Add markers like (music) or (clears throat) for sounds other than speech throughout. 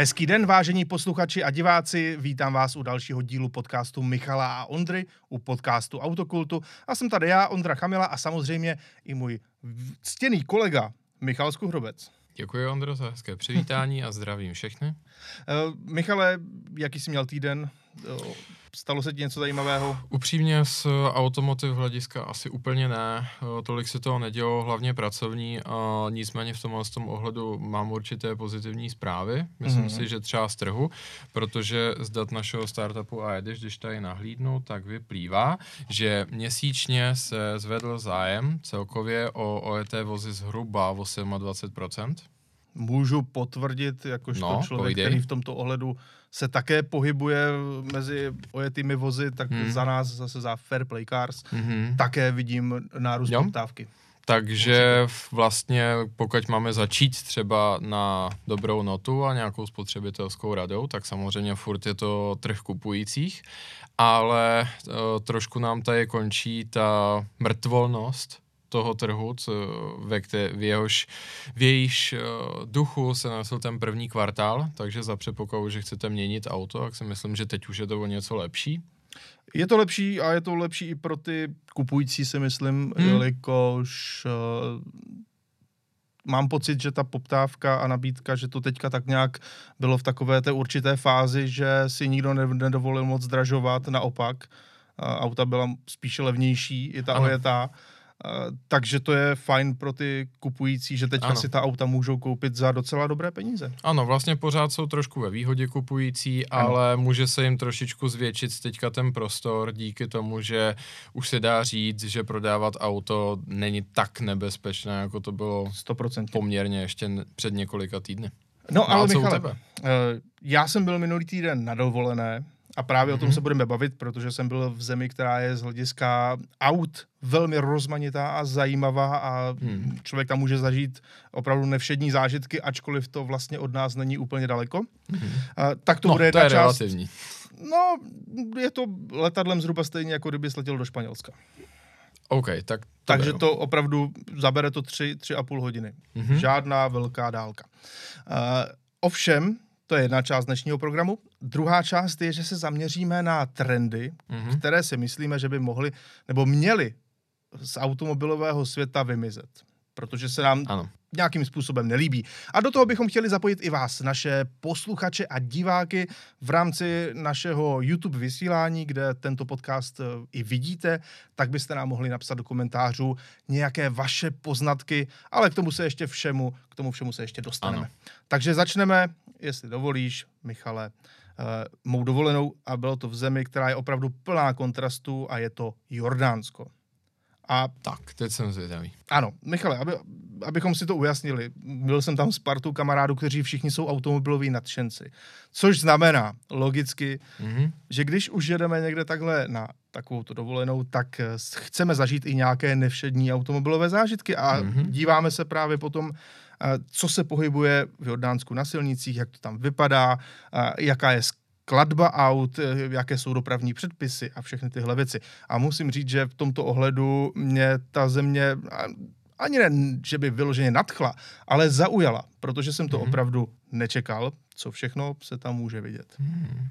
Hezký den, vážení posluchači a diváci. Vítám vás u dalšího dílu podcastu Michala a Ondry, u podcastu Autokultu. A jsem tady já, Ondra Chamila a samozřejmě i můj ctěný kolega Michal Skuhrobec. Děkuji, Ondro, za hezké přivítání a zdravím všechny. Uh, Michale, jaký jsi měl týden? Stalo se ti něco zajímavého? Upřímně z automotiv hlediska asi úplně ne. Tolik se toho nedělo, hlavně pracovní. A nicméně v tomhle tom ohledu mám určité pozitivní zprávy. Myslím mm-hmm. si, že třeba z trhu, protože z dat našeho startupu a když tady nahlídnu, tak vyplývá, že měsíčně se zvedl zájem celkově o OET vozy zhruba o 27% můžu potvrdit, jakožto no, člověk, povídej. který v tomto ohledu se také pohybuje mezi ojetými vozy, tak hmm. za nás zase za Fair Play Cars hmm. také vidím nárůst poptávky. Takže vlastně pokud máme začít třeba na dobrou notu a nějakou spotřebitelskou radou, tak samozřejmě furt je to trh kupujících, ale uh, trošku nám tady končí ta mrtvolnost toho trhu, co, ve kte, v, jehož, v jejíž uh, duchu se nesl ten první kvartál, takže za předpokladu, že chcete měnit auto, tak si myslím, že teď už je to o něco lepší. Je to lepší a je to lepší i pro ty kupující, si myslím, hmm. jelikož uh, mám pocit, že ta poptávka a nabídka, že to teďka tak nějak bylo v takové té určité fázi, že si nikdo nedovolil moc zdražovat, naopak. Uh, auta byla spíše levnější, i ta ojetá. Uh, takže to je fajn pro ty kupující, že ano. si ta auta můžou koupit za docela dobré peníze. Ano, vlastně pořád jsou trošku ve výhodě kupující, ano. ale může se jim trošičku zvětšit teďka ten prostor díky tomu, že už se dá říct, že prodávat auto není tak nebezpečné, jako to bylo 100%. poměrně ještě před několika týdny. No, no ale Michale, uh, já jsem byl minulý týden na dovolené, a právě mm-hmm. o tom mhm. se budeme bavit, protože jsem byl v zemi, která je z hlediska aut velmi rozmanitá a zajímavá a mm. člověk tam může zažít opravdu nevšední zážitky, ačkoliv to vlastně od nás není úplně daleko. Mm-hmm. A, tak to no, bude jedna to je část. Relativní. No, je to letadlem zhruba stejně, jako kdyby letěl do Španělska. OK, tak to Takže to opravdu zabere to tři, tři a půl hodiny. Mm-hmm. Žádná velká dálka. Uh, ovšem, to je jedna část dnešního programu. Druhá část je, že se zaměříme na trendy, mm-hmm. které si myslíme, že by mohly nebo měly z automobilového světa vymizet. Protože se nám ano nějakým způsobem nelíbí. A do toho bychom chtěli zapojit i vás, naše posluchače a diváky v rámci našeho YouTube vysílání, kde tento podcast eh, i vidíte, tak byste nám mohli napsat do komentářů nějaké vaše poznatky, ale k tomu se ještě všemu, k tomu všemu se ještě dostaneme. Ano. Takže začneme, jestli dovolíš, Michale, uh, mou dovolenou a bylo to v zemi, která je opravdu plná kontrastů a je to Jordánsko. A tak, teď jsem zvědavý. Ano, Michale, aby, abychom si to ujasnili, byl jsem tam s partou kamarádů, kteří všichni jsou automobiloví nadšenci. Což znamená, logicky, mm-hmm. že když už jedeme někde takhle na takovou to dovolenou, tak eh, chceme zažít i nějaké nevšední automobilové zážitky a mm-hmm. díváme se právě potom, eh, co se pohybuje v Jordánsku na silnicích, jak to tam vypadá, jaká je skladba aut, eh, jaké jsou dopravní předpisy a všechny tyhle věci. A musím říct, že v tomto ohledu mě ta země ani ne, že by vyloženě nadchla, ale zaujala, protože jsem to mm-hmm. opravdu nečekal, co všechno se tam může vidět. Mm.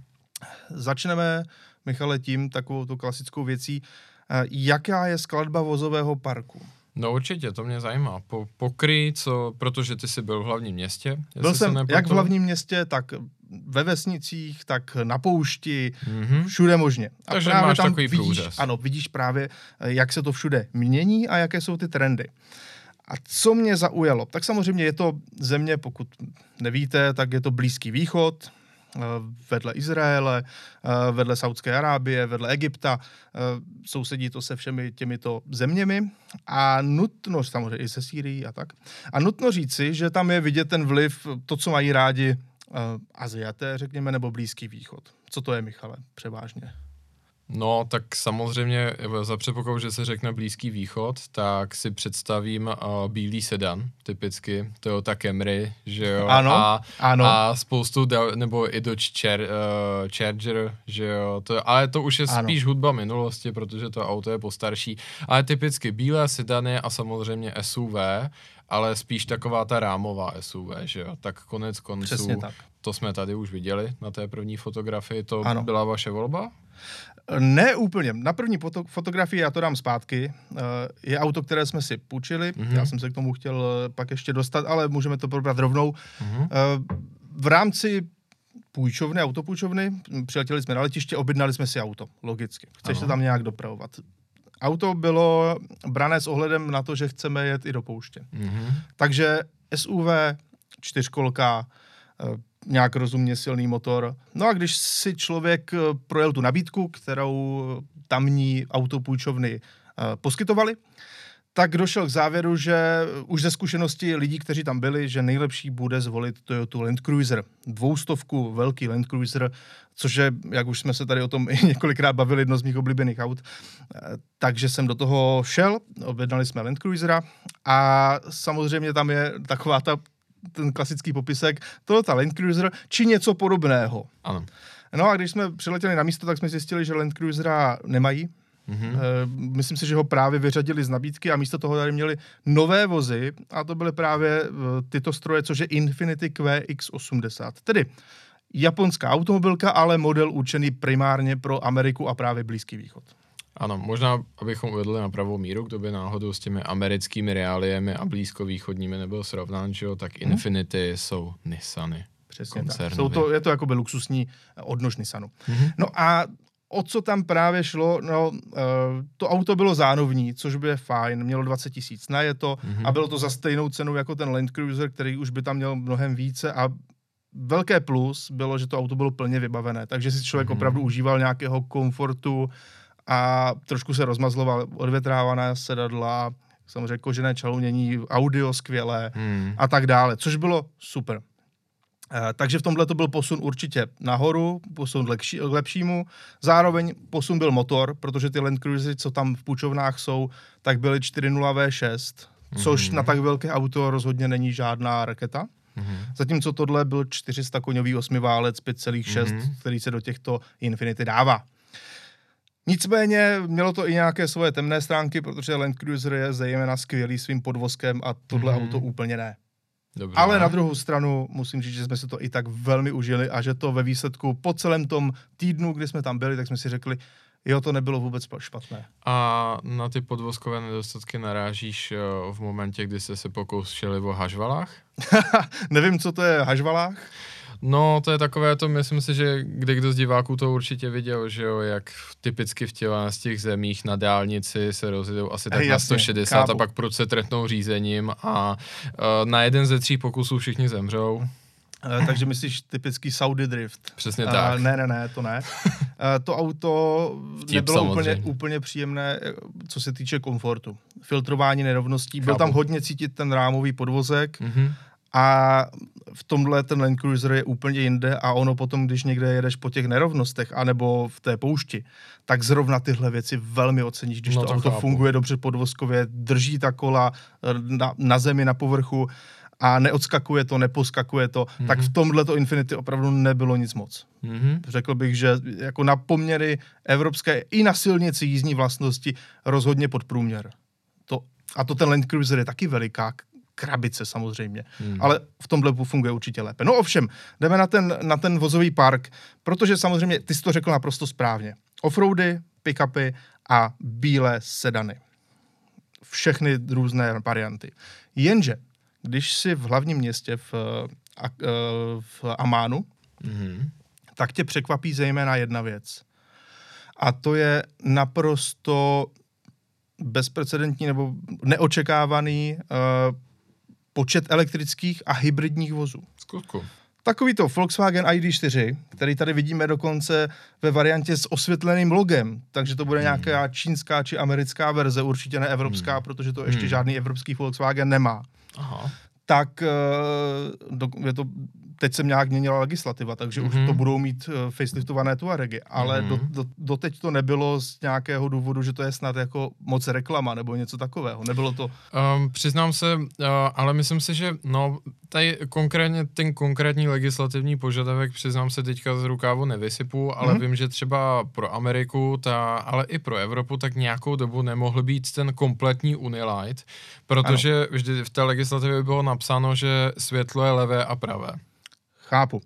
Začneme, Michale, tím takovou tu klasickou věcí. Eh, jaká je skladba vozového parku? No určitě, to mě zajímá. Po, pokry, co, protože ty jsi byl v hlavním městě. Byl jsem jak v hlavním městě, tak ve vesnicích, tak na poušti, mm-hmm. všude možně. A Takže právě máš tam takový vidíš, průřez. Ano, vidíš právě, eh, jak se to všude mění a jaké jsou ty trendy. A co mě zaujalo? Tak samozřejmě je to země, pokud nevíte, tak je to Blízký východ, vedle Izraele, eh, vedle Saudské Arábie, vedle Egypta, eh, sousedí to se všemi těmito zeměmi a nutno, samozřejmě i se Sýrií a tak, a nutno říci, že tam je vidět ten vliv, to, co mají rádi Aziaté, řekněme, nebo Blízký východ. Co to je, Michale, převážně? No, tak samozřejmě za předpokladu, že se řekne Blízký východ, tak si představím uh, bílý sedan, typicky, Toyota Camry, že jo, ano, a, ano. a spoustu, dal, nebo i Dodge Char, uh, Charger, že jo, to, ale to už je ano. spíš hudba minulosti, protože to auto je postarší, ale typicky bílé sedany a samozřejmě SUV, ale spíš taková ta rámová SUV, že jo, tak konec konců, tak. to jsme tady už viděli na té první fotografii. To ano. byla vaše volba? Ne úplně. Na první foto- fotografii, já to dám zpátky, uh, je auto, které jsme si půjčili. Mm-hmm. Já jsem se k tomu chtěl pak ještě dostat, ale můžeme to probrat rovnou. Mm-hmm. V rámci půjčovny, autopůjčovny, přiletěli jsme na letiště, objednali jsme si auto, logicky. Chceš ano. se tam nějak dopravovat. Auto bylo brané s ohledem na to, že chceme jet i do pouště. Mm-hmm. Takže SUV, čtyřkolka, eh, nějak rozumně silný motor. No a když si člověk eh, projel tu nabídku, kterou tamní autopůjčovny eh, poskytovali, tak došel k závěru, že už ze zkušenosti lidí, kteří tam byli, že nejlepší bude zvolit Toyota Land Cruiser. Dvoustovku, velký Land Cruiser, což je, jak už jsme se tady o tom i několikrát bavili, jedno z mých oblíbených aut. Takže jsem do toho šel, objednali jsme Land Cruisera a samozřejmě tam je taková ta, ten klasický popisek Toyota Land Cruiser či něco podobného. Ano. No a když jsme přiletěli na místo, tak jsme zjistili, že Land Cruisera nemají, Mm-hmm. Myslím si, že ho právě vyřadili z nabídky a místo toho tady měli nové vozy a to byly právě eh, tyto stroje, což je Infinity QX80. Tedy japonská automobilka, ale model určený primárně pro Ameriku a právě Blízký východ. Ano, možná, abychom uvedli na pravou míru, kdo by náhodou s těmi americkými reáliemi a blízkovýchodními nebyl srovnán, že jo, tak mhm. Infinity hmm. jsou Nissany. Přesně tak. Jsou to, je to jakoby luxusní odnož Nissanu. Mm-hmm. No a o co tam právě šlo, no, uh, to auto bylo zánovní, což by je fajn, mělo 20 tisíc na je to mm-hmm. a bylo to za stejnou cenu jako ten Land Cruiser, který už by tam měl mnohem více a velké plus bylo, že to auto bylo plně vybavené, takže si člověk mm-hmm. opravdu užíval nějakého komfortu a trošku se rozmazloval odvětrávané sedadla, samozřejmě kožené čalounění, audio skvělé mm. a tak dále, což bylo super. Eh, takže v tomhle to byl posun určitě nahoru, posun k, lepší, k lepšímu. Zároveň posun byl motor, protože ty Land Cruisery, co tam v půjčovnách jsou, tak byly 4.0 V6, mm-hmm. což na tak velké auto rozhodně není žádná raketa. Mm-hmm. Zatímco tohle byl 400 koňový osmiválec 5,6, mm-hmm. který se do těchto Infinity dává. Nicméně mělo to i nějaké svoje temné stránky, protože Land Cruiser je zejména skvělý svým podvozkem a tohle mm-hmm. auto úplně ne. Dobře. Ale na druhou stranu musím říct, že jsme se to i tak velmi užili a že to ve výsledku po celém tom týdnu, kdy jsme tam byli, tak jsme si řekli, jo, to nebylo vůbec špatné. A na ty podvozkové nedostatky narážíš v momentě, kdy jste se pokoušeli o hažvalách? (laughs) Nevím, co to je hažvalách. No, to je takové to, myslím si, že kde kdo z diváků to určitě viděl, že jo, jak typicky v těch, z těch zemích na dálnici se rozjedou asi tak Ej, na 160 kápu. a pak proč se trestnou řízením a uh, na jeden ze tří pokusů všichni zemřou. Uh, takže myslíš typický Saudi drift? Přesně uh, tak. Ne, ne, ne, to ne. Uh, to auto Vtip, nebylo úplně, úplně příjemné, co se týče komfortu. Filtrování nerovností. Byl tam hodně cítit ten rámový podvozek. Mm-hmm a v tomhle ten Land Cruiser je úplně jinde a ono potom, když někde jedeš po těch nerovnostech anebo v té poušti, tak zrovna tyhle věci velmi oceníš, když no to, to auto chápu. funguje dobře podvozkově, drží ta kola eh, na, na zemi, na povrchu a neodskakuje to, neposkakuje to, mm-hmm. tak v tomhle to Infinity opravdu nebylo nic moc. Mm-hmm. Řekl bych, že jako na poměry evropské i na silnici jízdní vlastnosti rozhodně pod průměr. To, a to ten Land Cruiser je taky veliká krabice samozřejmě, hmm. ale v tomhle funguje určitě lépe. No ovšem, jdeme na ten, na ten vozový park, protože samozřejmě, ty jsi to řekl naprosto správně. Offroady, pickupy a bílé sedany. Všechny různé varianty. Jenže, když si v hlavním městě v, eh, v Amánu, hmm. tak tě překvapí zejména jedna věc. A to je naprosto bezprecedentní nebo neočekávaný uh, počet elektrických a hybridních vozů. Skutku. Takový to Volkswagen ID4, který tady vidíme dokonce ve variantě s osvětleným logem, takže to bude hmm. nějaká čínská či americká verze, určitě ne evropská, hmm. protože to ještě hmm. žádný evropský Volkswagen nemá. Aha. Tak eh, je to teď se nějak měnila legislativa, takže mm-hmm. už to mhm. budou mít uh, faceliftované Tuaregy, ale mm-hmm. do, do, doteď to nebylo z nějakého důvodu, že to je snad jako moc reklama nebo něco takového. Nebylo to... Um, přiznám se, uh, ale myslím si, že no, tady konkrétně ten konkrétní legislativní požadavek, přiznám se teďka z rukávu nevysypu, ale mm-hmm. vím, že třeba pro Ameriku, ta, ale i pro Evropu, tak nějakou dobu nemohl být ten kompletní Unilight, protože ano. vždy v té legislativě bylo napsáno, že světlo je levé a pravé. Chápu. Uh,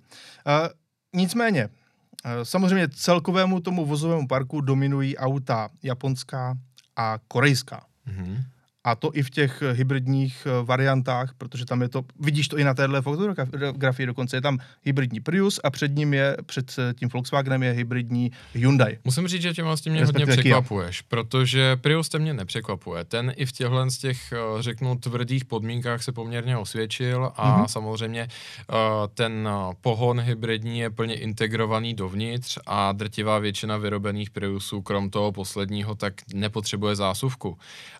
nicméně, uh, samozřejmě celkovému tomu vozovému parku dominují auta japonská a korejská. Mm-hmm. A to i v těch hybridních eh, variantách, protože tam je to, vidíš to i na téhle fotografii dokonce, je tam hybridní Prius a před ním je, před eh, tím Volkswagenem je hybridní Hyundai. Musím říct, že tě vlastně mě hodně překvapuješ, protože Prius te mě nepřekvapuje. Ten i v těchhle z těch, eh, řeknu, tvrdých podmínkách se poměrně osvědčil a mm-hmm. samozřejmě ten pohon hybridní je plně integrovaný dovnitř a drtivá většina vyrobených Priusů, krom toho posledního, tak nepotřebuje zásuvku.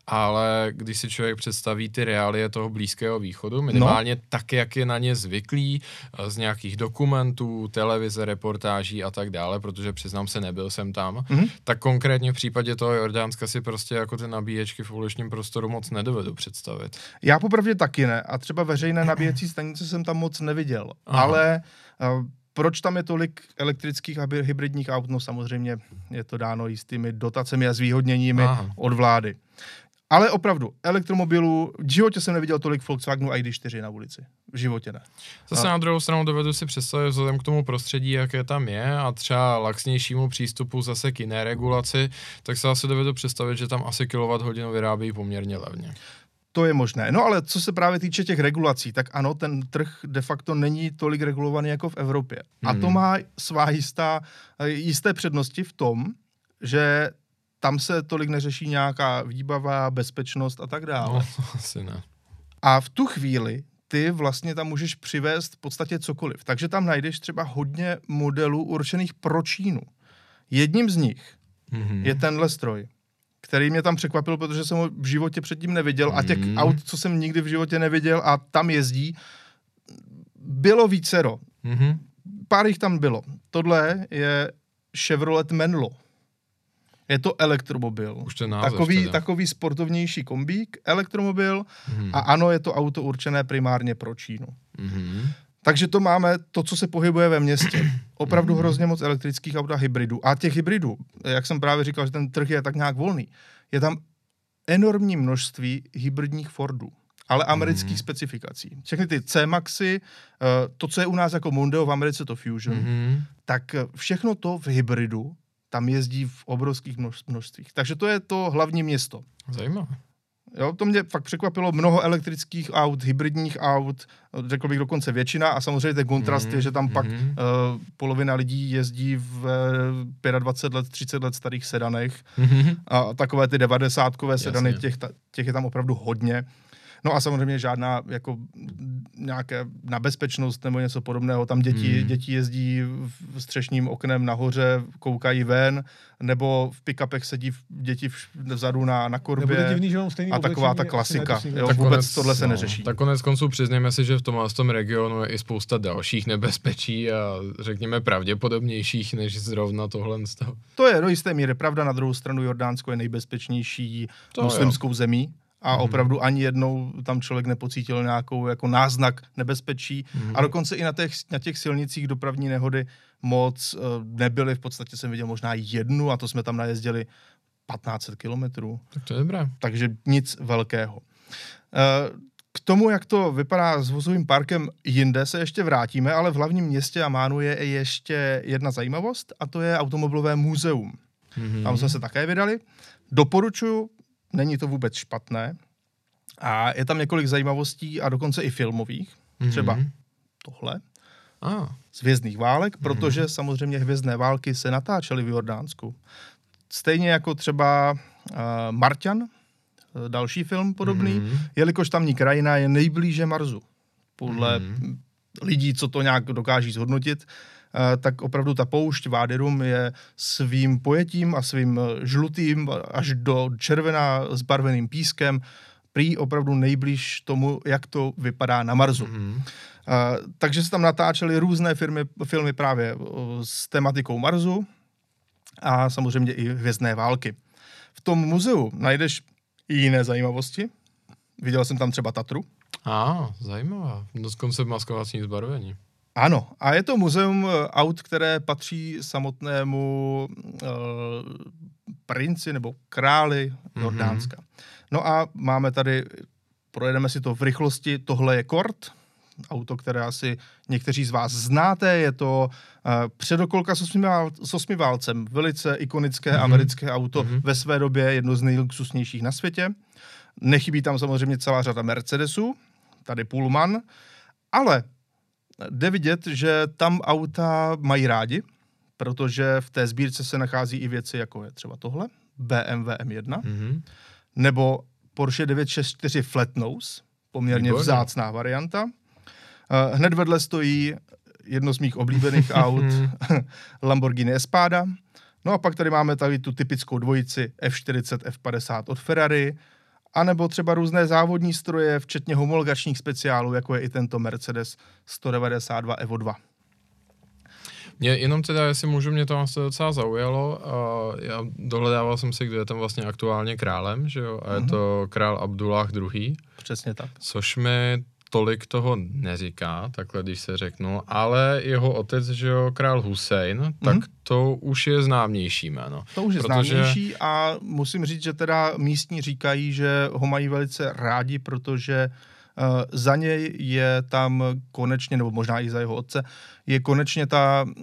Ale když si člověk představí ty reálie toho Blízkého východu, minimálně no. tak, jak je na ně zvyklý, eh, z nějakých dokumentů, televize, reportáží a tak dále, protože přiznám se, nebyl jsem tam, mm-hmm. tak konkrétně v případě toho Jordánska si prostě jako ty nabíječky v uličním prostoru moc nedovedu představit. Já popravdě taky ne a třeba veřejné nabíjecí stanice jsem tam moc neviděl, Aha. ale uh, proč tam je tolik elektrických a hybridních aut? No samozřejmě je to dáno jistými dotacemi a zvýhodněními Aha. od vlády. Ale opravdu, elektromobilů, v životě jsem neviděl tolik Volkswagenu ID4 na ulici. V životě ne. Zase a... na druhou stranu dovedu si představit vzhledem k tomu prostředí, jaké tam je a třeba laxnějšímu přístupu zase k jiné regulaci, tak se asi dovedu představit, že tam asi kWh vyrábí poměrně levně. To je možné. No ale co se právě týče těch regulací, tak ano, ten trh de facto není tolik regulovaný jako v Evropě. Hmm. A to hmm. má svá jistá, jisté přednosti v tom, že tam se tolik neřeší nějaká výbava, bezpečnost a tak dále. No, (laughs) asi ne. A v tu chvíli ty vlastně tam můžeš přivést v podstatě cokoliv. Takže tam najdeš třeba hodně modelů určených pro Čínu. Jedním z nich mm-hmm. je tenhle stroj, který mě tam překvapil, protože jsem ho v životě předtím neviděl mm-hmm. a těch mhm. aut, co jsem nikdy v životě neviděl a tam jezdí, bylo vícero. Mm-hmm. Pár jich tam bylo. Tohle je Chevrolet Menlo. Je to elektromobil. Už ten takový, teda. takový sportovnější kombík, elektromobil mm-hmm. a ano, je to auto určené primárně pro Čínu. Mm-hmm. Takže to máme to, co se pohybuje ve městě. (clears throat) Opravdu mm-hmm. hrozně moc elektrických aut a hybridů. A těch hybridů, jak jsem právě říkal, že ten trh je tak nějak volný, je tam enormní množství hybridních Fordů ale amerických mm. specifikací. Všechny ty C-Maxy, eh, to, co je u nás jako Mondeo, v Americe to Fusion, mm. tak všechno to v hybridu tam jezdí v obrovských množstvích. Takže to je to hlavní město. Zajímavé. Jo, to mě fakt překvapilo. Mnoho elektrických aut, hybridních aut, řekl bych dokonce většina a samozřejmě ten kontrast mm-hmm. je, že tam pak mm-hmm. uh, polovina lidí jezdí v uh, 25 let, 30 let starých sedanech mm-hmm. a takové ty devadesátkové sedany, těch, těch je tam opravdu hodně. No a samozřejmě žádná jako nějaké na bezpečnost nebo něco podobného. Tam děti, hmm. děti jezdí v střešním oknem nahoře, koukají ven, nebo v pick-upech sedí děti vzadu na, na korbě. divný, že mám stejný a taková ta klasika. Jo, tak vůbec konec, tohle se no, neřeší. Tak konec konců přiznejme si, že v tom, v tom regionu je i spousta dalších nebezpečí a řekněme pravděpodobnějších než zrovna tohle. To je do jisté míry pravda, na druhou stranu Jordánsko je nejbezpečnější to muslimskou jo. zemí a mm. opravdu ani jednou tam člověk nepocítil nějakou jako náznak nebezpečí. Mm. A dokonce i na těch, na těch silnicích dopravní nehody moc uh, nebyly. V podstatě jsem viděl možná jednu a to jsme tam najezdili 1500 kilometrů. Tak to je dobré. Takže nic velkého. Uh, k tomu, jak to vypadá s vozovým parkem jinde, se ještě vrátíme, ale v hlavním městě Amánu je ještě jedna zajímavost a to je automobilové muzeum. Mm-hmm. Tam jsme se také vydali. Doporučuji, není to vůbec špatné. A je tam několik zajímavostí a dokonce i filmových. Mm-hmm. Třeba tohle. Ah. Z Hvězdných válek, protože mm-hmm. samozřejmě Hvězdné války se natáčely v Jordánsku. Stejně jako třeba uh, Marťan, eh, další film podobný, mm-hmm. jelikož tamní krajina je nejblíže Marsu. Podle mm-hmm. lidí, co to nějak dokáží zhodnotit, Eh, tak opravdu ta poušť Váderum je svým pojetím a svým eh, žlutým až do červená zbarveným pískem prý opravdu nejblíž tomu, jak to vypadá na Marsu. Mm-hmm. Uh, takže se tam natáčely různé firmy, filmy právě uh, s tematikou Marsu a samozřejmě i hvězdné války. V tom muzeu najdeš i jiné zajímavosti. Viděl jsem tam třeba Tatru. A, ah, zajímavá. Dokonce maskovací zbarvení. Ano, a je to muzeum eh, aut, které patří samotnému uh, princi nebo králi mhm. Jordánska. Mm-hmm. No a máme tady, projedeme si to v rychlosti, tohle je kort, auto, které asi někteří z vás znáte. Je to uh, předokolka s, osmivál, s osmiválcem, velice ikonické mm-hmm. americké auto, mm-hmm. ve své době jedno z nejluxusnějších na světě. Nechybí tam samozřejmě celá řada Mercedesů, tady Pullman, ale jde vidět, že tam auta mají rádi, protože v té sbírce se nachází i věci, jako je třeba tohle, BMW M1, mm-hmm. nebo Porsche 964 Flatnose, poměrně Výborně. vzácná varianta. Uh, hned vedle stojí jedno z mých oblíbených (laughs) aut, (laughs) Lamborghini Espada. No a pak tady máme tady tu typickou dvojici F40, F50 od Ferrari, anebo třeba různé závodní stroje, včetně homologačních speciálů, jako je i tento Mercedes 192 Evo 2. Mě jenom teda, jestli můžu, mě to vlastně docela zaujalo. A já dohledával jsem si, kdo je tam vlastně aktuálně králem, že jo? A je mm-hmm. to král Abdullah II. Přesně tak. Což mi tolik toho neříká, takhle když se řeknu, ale jeho otec, že jo, král Hussein, mm-hmm. tak to už je známější jméno. To už je protože... známější a musím říct, že teda místní říkají, že ho mají velice rádi, protože uh, za něj je tam konečně, nebo možná i za jeho otce, je konečně ta uh,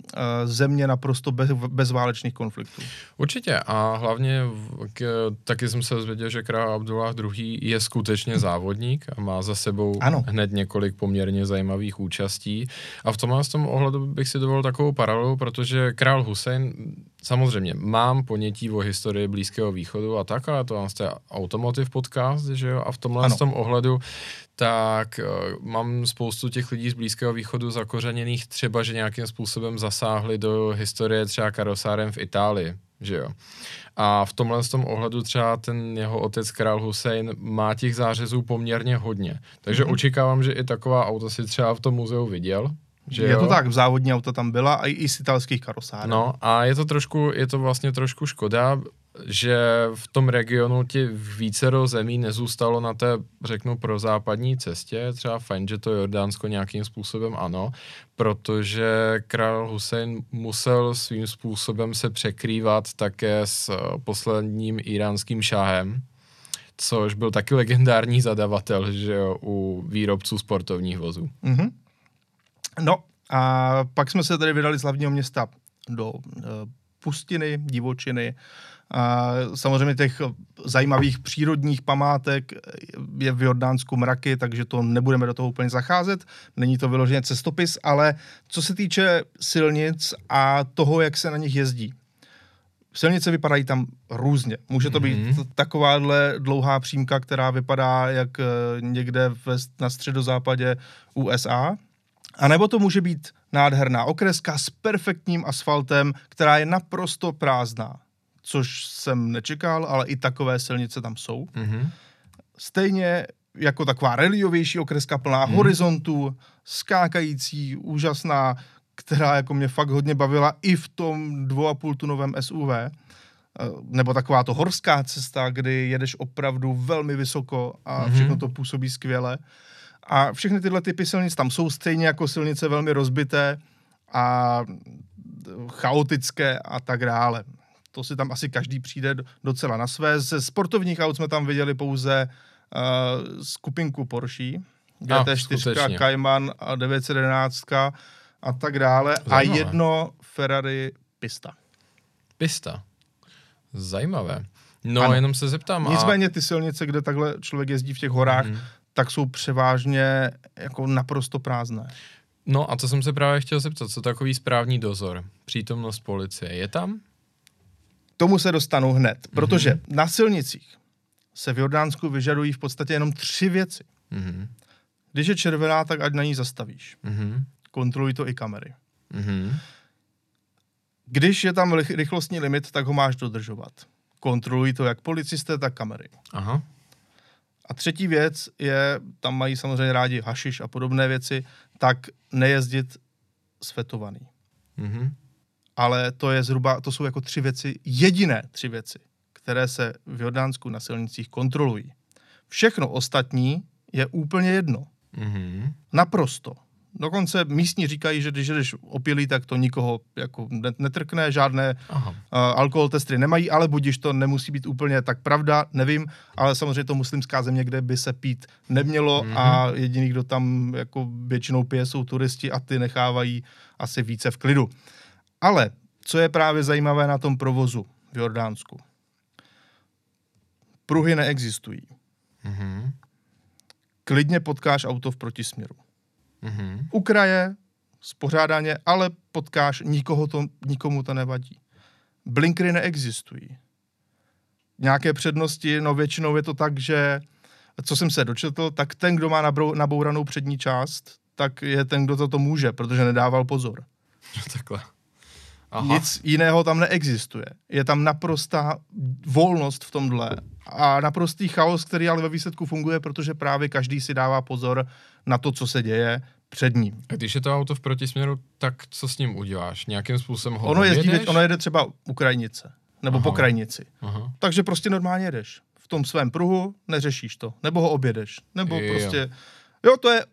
země naprosto bez, bez válečných konfliktů. Určitě a hlavně k, taky jsem se dozvěděl, že král Abdullah II. je skutečně závodník a má za sebou ano. hned několik poměrně zajímavých účastí a v tomhle tom ohledu bych si dovolil takovou paralelu, protože král Hussein samozřejmě mám ponětí o historii Blízkého východu a tak, ale to je automotive podcast, že jo, a v tomhle ano. tom ohledu tak uh, mám spoustu těch lidí z Blízkého východu zakořeněných třeba, že nějakým způsobem zasáhli do historie třeba karosárem v Itálii, že jo. A v tomhle tom ohledu třeba ten jeho otec král Hussein má těch zářezů poměrně hodně. Takže mm-hmm. očekávám, že i taková auto si třeba v tom muzeu viděl, že je jo? to tak, závodní auta tam byla a i z italských karosáren. No a je to trošku, je to vlastně trošku škoda, že v tom regionu ti více zemí nezůstalo na té, řeknu, prozápadní cestě. Třeba fajn, že to Jordánsko nějakým způsobem ano, protože král Hussein musel svým způsobem se překrývat také s posledním iránským šáhem, což byl taky legendární zadavatel, že jo, u výrobců sportovních vozů. Mm-hmm. No a pak jsme se tady vydali z hlavního města do uh, pustiny, divočiny, a samozřejmě těch zajímavých přírodních památek je v Jordánsku mraky, takže to nebudeme do toho úplně zacházet. Není to vyloženě cestopis, ale co se týče silnic a toho, jak se na nich jezdí. Silnice vypadají tam různě. Může to být mm-hmm. takováhle dlouhá přímka, která vypadá jak eh, někde v, na středozápadě USA, a nebo to může být nádherná okreska s perfektním asfaltem, která je naprosto prázdná což jsem nečekal, ale i takové silnice tam jsou. Mm-hmm. Stejně jako taková reliovější okreska plná mm. horizontů, skákající, úžasná, která jako mě fakt hodně bavila i v tom dvou tunovém SUV. Eh, nebo taková to horská cesta, kdy jedeš opravdu velmi vysoko a mm-hmm. všechno to působí skvěle. A všechny tyhle typy silnic tam jsou stejně jako silnice velmi rozbité a chaotické a tak dále to si tam asi každý přijde docela na své. Ze sportovních aut jsme tam viděli pouze uh, skupinku Porsche, GT4, Cayman a 911 a tak dále. Zajímavé. A jedno Ferrari Pista. Pista. Zajímavé. No, ano. jenom se zeptám. Nicméně ty silnice, kde takhle člověk jezdí v těch horách, mm. Tak jsou převážně jako naprosto prázdné. No a to jsem se právě chtěl zeptat, co takový správní dozor, přítomnost policie, je tam? tomu se dostanu hned, protože mm-hmm. na silnicích se v Jordánsku vyžadují v podstatě jenom tři věci. Mm-hmm. Když je červená, tak ať na ní zastavíš. Mm-hmm. Kontrolují to i kamery. Mm-hmm. Když je tam rychlostní limit, tak ho máš dodržovat. Kontrolují to jak policisté, tak kamery. Aha. A třetí věc je, tam mají samozřejmě rádi hašiš a podobné věci, tak nejezdit svetovaný. Mm-hmm ale to je zhruba, to jsou jako tři věci, jediné tři věci, které se v Jordánsku na silnicích kontrolují. Všechno ostatní je úplně jedno. Mm-hmm. Naprosto. Dokonce místní říkají, že když jdeš opilý, tak to nikoho jako netrkne, žádné Aha. Uh, alkohol testy nemají, ale budíš to nemusí být úplně tak pravda, nevím, ale samozřejmě to muslimská země, kde by se pít nemělo mm-hmm. a jediný, kdo tam jako většinou pije, jsou turisti a ty nechávají asi více v klidu. Ale co je právě zajímavé na tom provozu v Jordánsku? Pruhy neexistují. Mm-hmm. Klidně potkáš auto v protisměru. Mm-hmm. U kraje, spořádaně, ale potkáš, nikoho to, nikomu to nevadí. Blinkry neexistují. Nějaké přednosti, no většinou je to tak, že co jsem se dočetl, tak ten, kdo má nabrou, nabouranou přední část, tak je ten, kdo to může, protože nedával pozor. (laughs) Takhle. Aha. Nic jiného tam neexistuje. Je tam naprostá volnost v tomhle a naprostý chaos, který ale ve výsledku funguje, protože právě každý si dává pozor na to, co se děje před ním. A když je to auto v protisměru, tak co s ním uděláš? Nějakým způsobem ho ono, jezdí, ono jede třeba u krajnice, nebo Aha. po krajnici. Aha. Takže prostě normálně jedeš. V tom svém pruhu neřešíš to. Nebo ho objedeš. Nebo jo. prostě... Jo, to je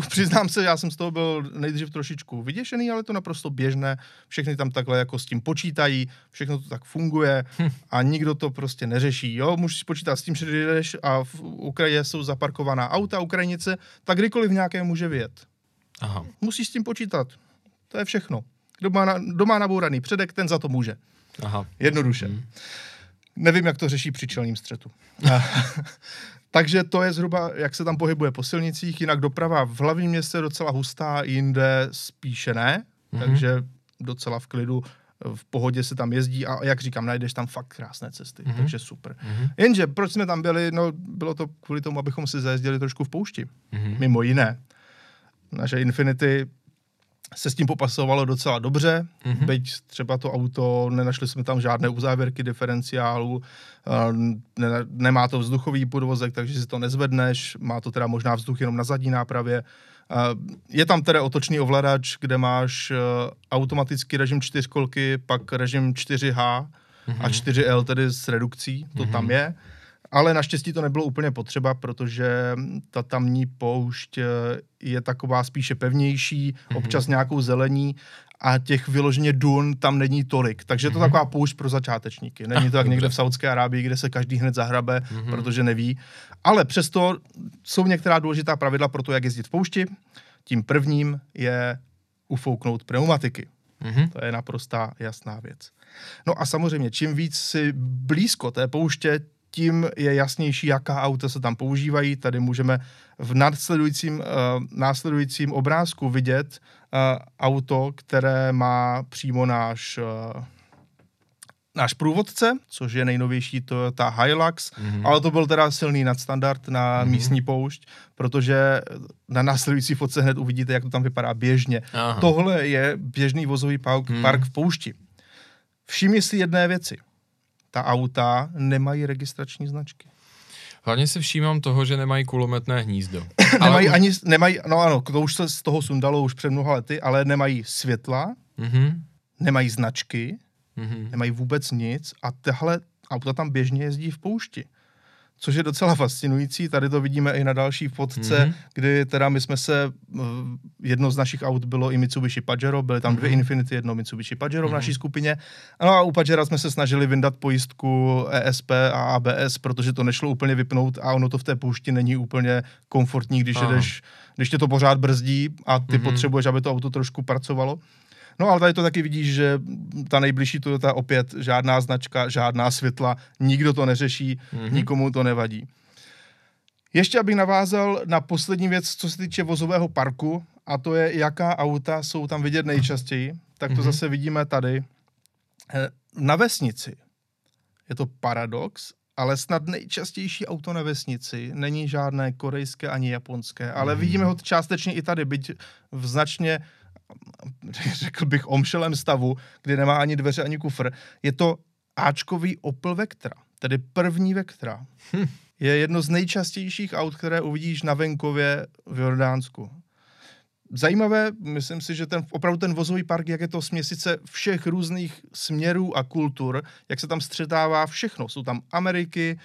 (laughs) přiznám se, já jsem z toho byl nejdřív trošičku vyděšený, ale to naprosto běžné. Všechny tam takhle jako s tím počítají, všechno to tak funguje hm. a nikdo to prostě neřeší. Jo, můžeš počítat s tím, že jdeš a v Ukrajině jsou zaparkovaná auta Ukrajinice, tak kdykoliv nějaké může vyjet. Aha. Musíš s tím počítat. To je všechno. Kdo má, na, kdo má nabouraný předek, ten za to může. Aha. Jednoduše. Hmm. Nevím, jak to řeší při čelním střetu. (laughs) Takže to je zhruba, jak se tam pohybuje po silnicích, jinak doprava v hlavním městě je docela hustá, jinde spíše ne, mm-hmm. takže docela v klidu, v pohodě se tam jezdí a jak říkám, najdeš tam fakt krásné cesty, mm-hmm. takže super. Mm-hmm. Jenže proč jsme tam byli, no bylo to kvůli tomu, abychom si zajezdili trošku v poušti, mm-hmm. mimo jiné. Naše Infinity se s tím popasovalo docela dobře, mm-hmm. byť třeba to auto, nenašli jsme tam žádné uzávěrky diferenciálu, ne, nemá to vzduchový podvozek, takže si to nezvedneš, má to teda možná vzduch jenom na zadní nápravě. Je tam teda otočný ovladač, kde máš e, automatický režim čtyřkolky, pak režim 4H mm-hmm. a 4L tedy s redukcí, to mm-hmm. tam je. Ale naštěstí to nebylo úplně potřeba, protože ta tamní poušť eh, je taková spíše pevnější, mm-hmm. občas nějakou zelení a těch vyloženě dun tam není tolik. Takže je to mm-hmm. taková poušť pro začátečníky. Není to jak někde v Saudské Arábii, kde se každý hned zahrabe, mm-hmm. protože neví. Ale přesto jsou některá důležitá pravidla pro to, jak jezdit v poušti. Tím prvním je ufouknout pneumatiky. Mm-hmm. To je naprostá jasná věc. No a samozřejmě, čím víc si blízko té pouště, tím je jasnější, jaká auta se tam používají. Tady můžeme v následujícím, uh, následujícím obrázku vidět uh, auto, které má přímo náš uh, náš průvodce, což je nejnovější Toyota Hilux, mm-hmm. ale to byl teda silný nadstandard na mm-hmm. místní poušť, protože na následující fotce hned uvidíte, jak to tam vypadá běžně. Aha. Tohle je běžný vozový park, mm. park v poušti. Všimni si jedné věci ta auta nemají registrační značky. Hlavně si všímám toho, že nemají kulometné hnízdo. (coughs) nemají ani, nemají, no ano, to už se z toho sundalo už před mnoha lety, ale nemají světla, mm-hmm. nemají značky, mm-hmm. nemají vůbec nic a tahle auta tam běžně jezdí v poušti což je docela fascinující. Tady to vidíme i na další fotce, mm-hmm. kdy teda my jsme se, eh, jedno z našich aut bylo i Mitsubishi Pajero, byly tam mm-hmm. dvě Infinity, jedno Mitsubishi Pajero mm-hmm. v naší skupině. No a u Pajera jsme se snažili vyndat pojistku ESP a ABS, protože to nešlo úplně vypnout a ono to v té poušti není úplně komfortní, když jedeš, když tě to pořád brzdí a ty mm-hmm. potřebuješ, aby to auto trošku pracovalo. No ale tady to taky vidíš, že ta nejbližší Toyota opět žádná značka, žádná světla, nikdo to neřeší, mm-hmm. nikomu to nevadí. Ještě abych navázal na poslední věc, co se týče vozového parku, a to je, jaká auta jsou tam vidět nejčastěji. Tak to mm-hmm. zase vidíme tady. Eh, na vesnici je to paradox, ale snad nejčastější auto na vesnici není žádné korejské ani japonské, ale mm. vidíme ho částečně i tady, byť v značně (laughs) řekl bych, omšelém stavu, kdy nemá ani dveře, ani kufr. Je to Ačkový Opel Vectra, tedy první Vectra. Hm. Je jedno z nejčastějších aut, které uvidíš na venkově v Jordánsku. Zajímavé, myslím si, že ten, opravdu ten vozový park, jak je to směsice všech různých směrů a kultur, jak se tam střetává všechno. Jsou tam Ameriky,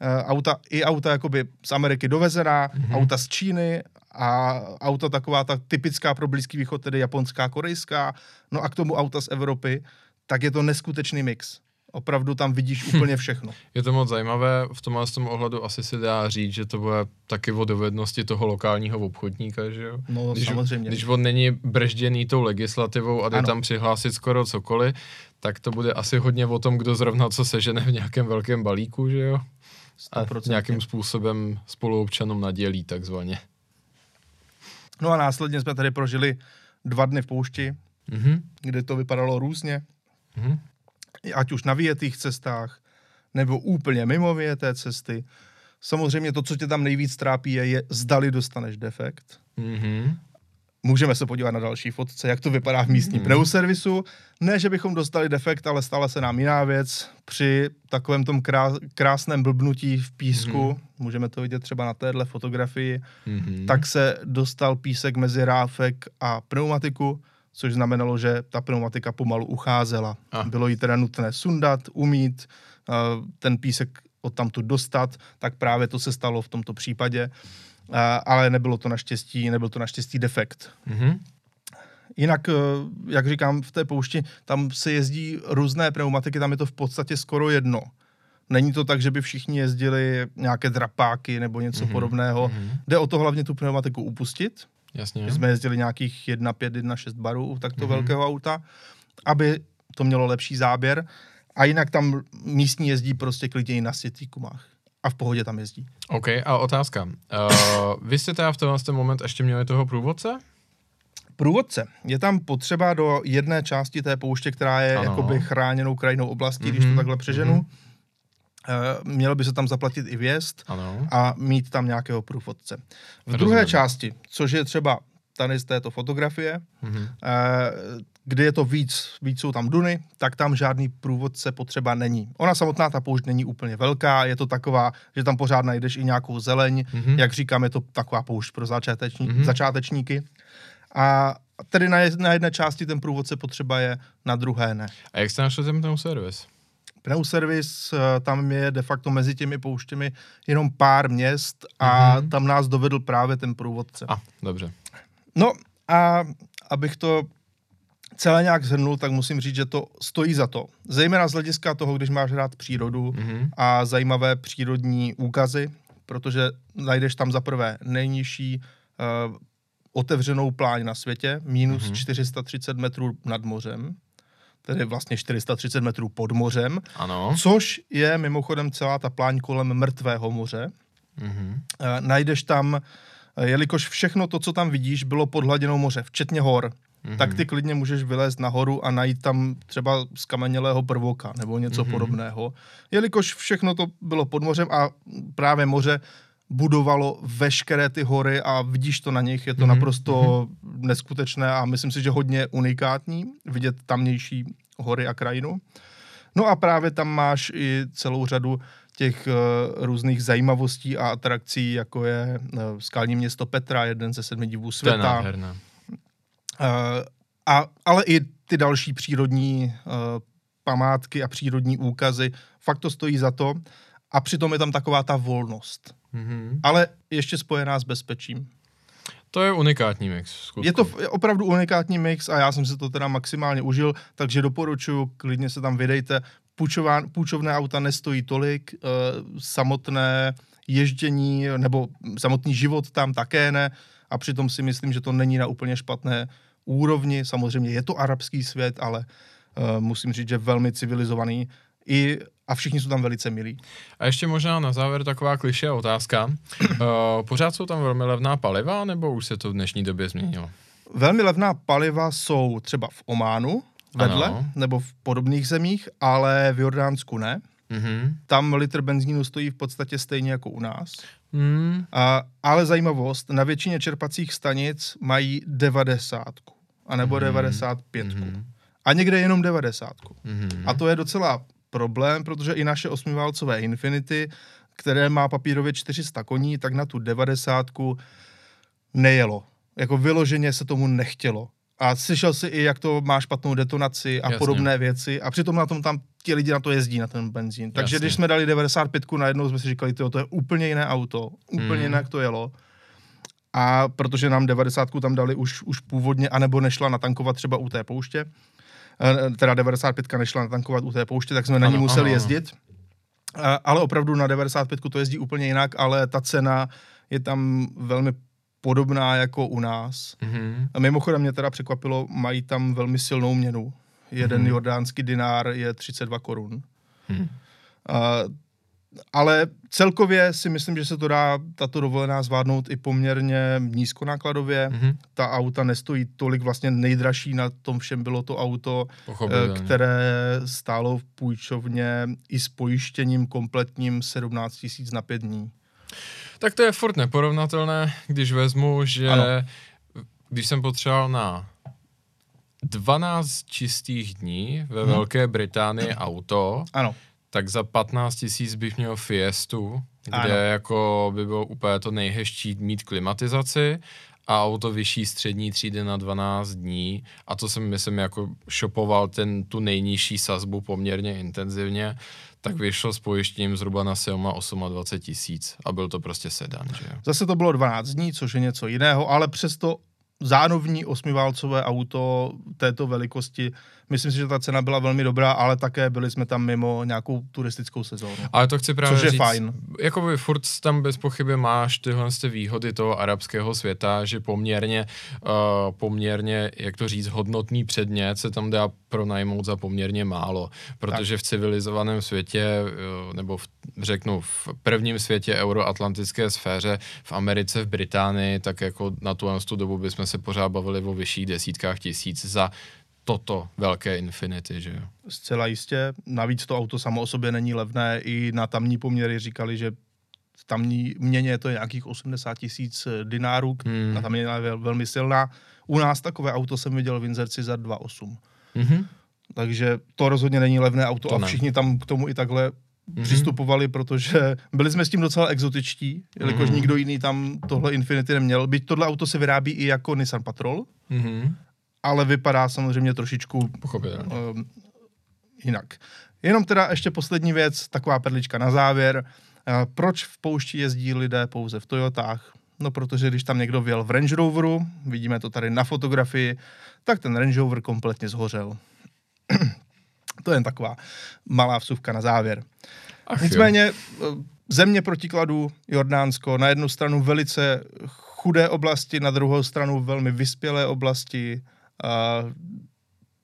uh, auta, i auta jakoby z Ameriky dovezená, mm-hmm. auta z Číny, a auta taková ta typická pro Blízký východ, tedy japonská, korejská, no a k tomu auta z Evropy, tak je to neskutečný mix. Opravdu tam vidíš hm. úplně všechno. Je to moc zajímavé, v tomhle tom ohledu asi si dá říct, že to bude taky o dovednosti toho lokálního obchodníka, že jo? No když, samozřejmě. Když on není bržděný tou legislativou a jde ano. tam přihlásit skoro cokoliv, tak to bude asi hodně o tom, kdo zrovna co sežene v nějakém velkém balíku, že jo? A nějakým způsobem spoluobčanům nadělí takzvaně. No a následně jsme tady prožili dva dny v poušti, mm-hmm. kde to vypadalo různě. Mm-hmm. Ať už na vyjetých cestách, nebo úplně mimo vyjeté cesty. Samozřejmě to, co tě tam nejvíc trápí, je, je zdali dostaneš defekt. Mm-hmm. Můžeme se podívat na další fotce, jak to vypadá v místním mm. pneuservisu. Ne, že bychom dostali defekt, ale stala se nám jiná věc. Při takovém tom krásném blbnutí v písku, mm. můžeme to vidět třeba na téhle fotografii, mm. tak se dostal písek mezi ráfek a pneumatiku, což znamenalo, že ta pneumatika pomalu ucházela. A. Bylo jí teda nutné sundat, umít, ten písek odtamtud dostat, tak právě to se stalo v tomto případě ale nebylo to naštěstí, nebyl to naštěstí defekt. Mm-hmm. Jinak, eh, jak říkám, v té poušti, tam se jezdí různé pneumatiky, tam je to v podstatě skoro jedno. Není to tak, že by všichni jezdili nějaké drapáky nebo něco mm-hmm. podobného. Mm-hmm. Jde o to hlavně tu pneumatiku upustit. Jasně. jsme jezdili nějakých 1,5, 1,6 barů u takto mm-hmm. velkého auta, aby to mělo lepší záběr. A jinak tam místní jezdí prostě klidně i na gumách a v pohodě tam jezdí. OK, a otázka. Uh, vy jste teda v tenhle ten moment ještě měli toho průvodce? Průvodce. Je tam potřeba do jedné části té pouště, která je ano. jakoby chráněnou krajinou oblastí, mm-hmm. když to mhm, takhle přeženu. Mm-hmm. Uh, mělo by se tam zaplatit i vjezd ano. a mít tam nějakého průvodce. V Rozumím. druhé části, což je třeba tady z této fotografie, mm-hmm. kde je to víc, víc jsou tam duny, tak tam žádný průvodce potřeba není. Ona samotná ta poušť není úplně velká, je to taková, že tam pořád najdeš i nějakou zeleň, mm-hmm. jak říkám, je to taková poušť pro začáteční, mm-hmm. začátečníky. A tedy na, na jedné části ten průvodce potřeba je, na druhé ne. A jak jste našel ten pneuservis? Pneuservis, eh, tam je de facto mezi těmi pouštěmi jenom pár měst a mm-hmm. tam nás dovedl právě ten průvodce. A, dobře. No a abych to celé nějak zhrnul, tak musím říct, že to stojí za to. Zejména z hlediska toho, když máš rád přírodu mm-hmm. a zajímavé přírodní úkazy, protože najdeš tam za prvé nejnižší uh, otevřenou pláň na světě, minus mm-hmm. 430 metrů nad mořem, tedy vlastně 430 metrů pod mořem, ano. což je mimochodem celá ta pláň kolem mrtvého moře. Mm-hmm. Uh, najdeš tam, uh, jelikož všechno to, co tam vidíš, bylo pod hladinou moře, včetně hor mm-hmm. tak ty klidně můžeš vylézt nahoru a najít tam třeba skamenělého prvoka nebo něco mm-hmm. podobného. Jelikož všechno to bylo pod mořem a právě moře budovalo veškeré ty hory a vidíš to na nich, je to mm-hmm. naprosto mm-hmm. neskutečné a myslím si, že hodně unikátní vidět tamnější hory a krajinu. No a právě tam máš i celou řadu těch uh, různých zajímavostí a atrakcí, jako je uh, skalní město Petra, jeden ze sedmi divů světa. To je Uh, a, ale i ty další přírodní uh, památky a přírodní úkazy, fakt to stojí za to. A přitom je tam taková ta volnost. Mm-hmm. Ale ještě spojená s bezpečím. To je unikátní mix. Je to opravdu unikátní mix a já jsem si to teda maximálně užil, takže doporučuji, klidně se tam vydejte. Půjčován, půjčovné auta nestojí tolik, uh, samotné ježdění nebo samotný život tam také ne a přitom si myslím, že to není na úplně špatné úrovni. Samozřejmě je to arabský svět, ale uh, musím říct, že velmi civilizovaný i a všichni jsou tam velice milí. A ještě možná na závěr taková kliše otázka. Uh, pořád jsou tam velmi levná paliva, nebo už se to v dnešní době změnilo? Velmi levná paliva jsou třeba v Ománu vedle, ano. nebo v podobných zemích, ale v Jordánsku ne. Mm-hmm. Tam litr benzínu stojí v podstatě stejně jako u nás. Mm. A, ale zajímavost, na většině čerpacích stanic mají 90 a nebo mm-hmm. 95 mm-hmm. A někde jenom 90 mm-hmm. A to je docela problém, protože i naše osmiválcové Infinity, které má papírově 400 koní, tak na tu 90 nejelo. Jako vyloženě se tomu nechtělo a slyšel si i, jak to má špatnou detonaci a Jasně. podobné věci a přitom na tom tam ti lidi na to jezdí, na ten benzín. Takže Jasně. když jsme dali 95 najednou jsme si říkali, to je úplně jiné auto, úplně mm. jinak to jelo. a protože nám 90 tam dali už, už původně, anebo nešla natankovat třeba u té pouště, eh, teda 95 nešla natankovat u té pouště, tak jsme na ní Ano, museli ano, ano. jezdit. A- Ale opravdu na 95 to jezdí úplně jinak, ale ta cena je tam velmi podobná jako u nás. Mhm. A mimochodem mě teda překvapilo, mají tam velmi silnou měnu. Jeden Mhm. jordánský dinár je 32 korun. Mhm. A, ale celkově si myslím, že se to dá tato dovolená zvládnout i poměrně nízkonákladově. Mhm. Ta auta nestojí tolik, vlastně nejdražší na tom všem bylo to auto, eh, Pochopitelně. které stálo v půjčovně i s pojištěním kompletním 17 tisíc na pět dní. Tak to je furt neporovnatelné, když vezmu, že Ano. když jsem potřeboval na 12 čistých dní ve Mhm. Velké Británii auto, Ano, tak za 15 tisíc bych měl Fiestu, kde Ano. jako by bylo úplně to nejhezčí mít klimatizaci a auto vyšší střední třídy na 12 dní a to jsem, myslím, jako šopoval ten, tu nejnižší sazbu poměrně intenzivně, tak vyšlo s pojištěním zhruba na Silma 28 tisíc a byl to prostě sedan, že jo. Zase to bylo 12 dní, což je něco jiného, ale přesto zánovní osmiválcové auto této velikosti, myslím si, že ta cena byla velmi dobrá, ale také byli jsme tam mimo nějakou turistickou sezónu. Ale to chci právě Což je říct, fajn. Jakoby furt tam bez pochyby máš tyhle ty výhody toho arabského světa, že poměrně, uh, poměrně, jak to říct, hodnotný předmět se tam dá pronajmout za poměrně málo, protože v civilizovaném světě, uh, nebo v, řeknu v prvním světě euroatlantické sféře, v Americe, v Británii, tak jako na tu, tu dobu bychom se pořád bavili o vyšších desítkách tisíc za toto velké Infinity, že jo. Zcela jistě. Navíc to auto samo o sobě není levné. I na tamní poměry říkali, že v tamní měně to je nějakých 80 tisíc dinárů. Hmm. A ta měna je vel- velmi silná. U nás takové auto jsem viděl v Inzerci za 2,8. Mhm. Takže to rozhodně není levné auto To a ne. všichni tam k tomu i takhle Mhm. přistupovali, protože byli jsme s tím docela exotičtí, jelikož Mhm. nikdo jiný tam tohle Infinity neměl. Byť tohle auto se vyrábí i jako Nissan Patrol, Mhm. Ale vypadá samozřejmě trošičku um, jinak. Jenom teda ještě poslední věc, taková perlička na závěr. Uh, proč v poušti jezdí lidé pouze v Toyotách? No, protože když tam někdo vjel v Range Roveru, vidíme to tady na fotografii, tak ten Range Rover kompletně zhořel. (clears throat) to je jen taková malá vsuvka na závěr. Ach jo. Nicméně eh, země protikladu Jordánsko, na jednu stranu velice chudé oblasti, na druhou stranu velmi vyspělé oblasti. A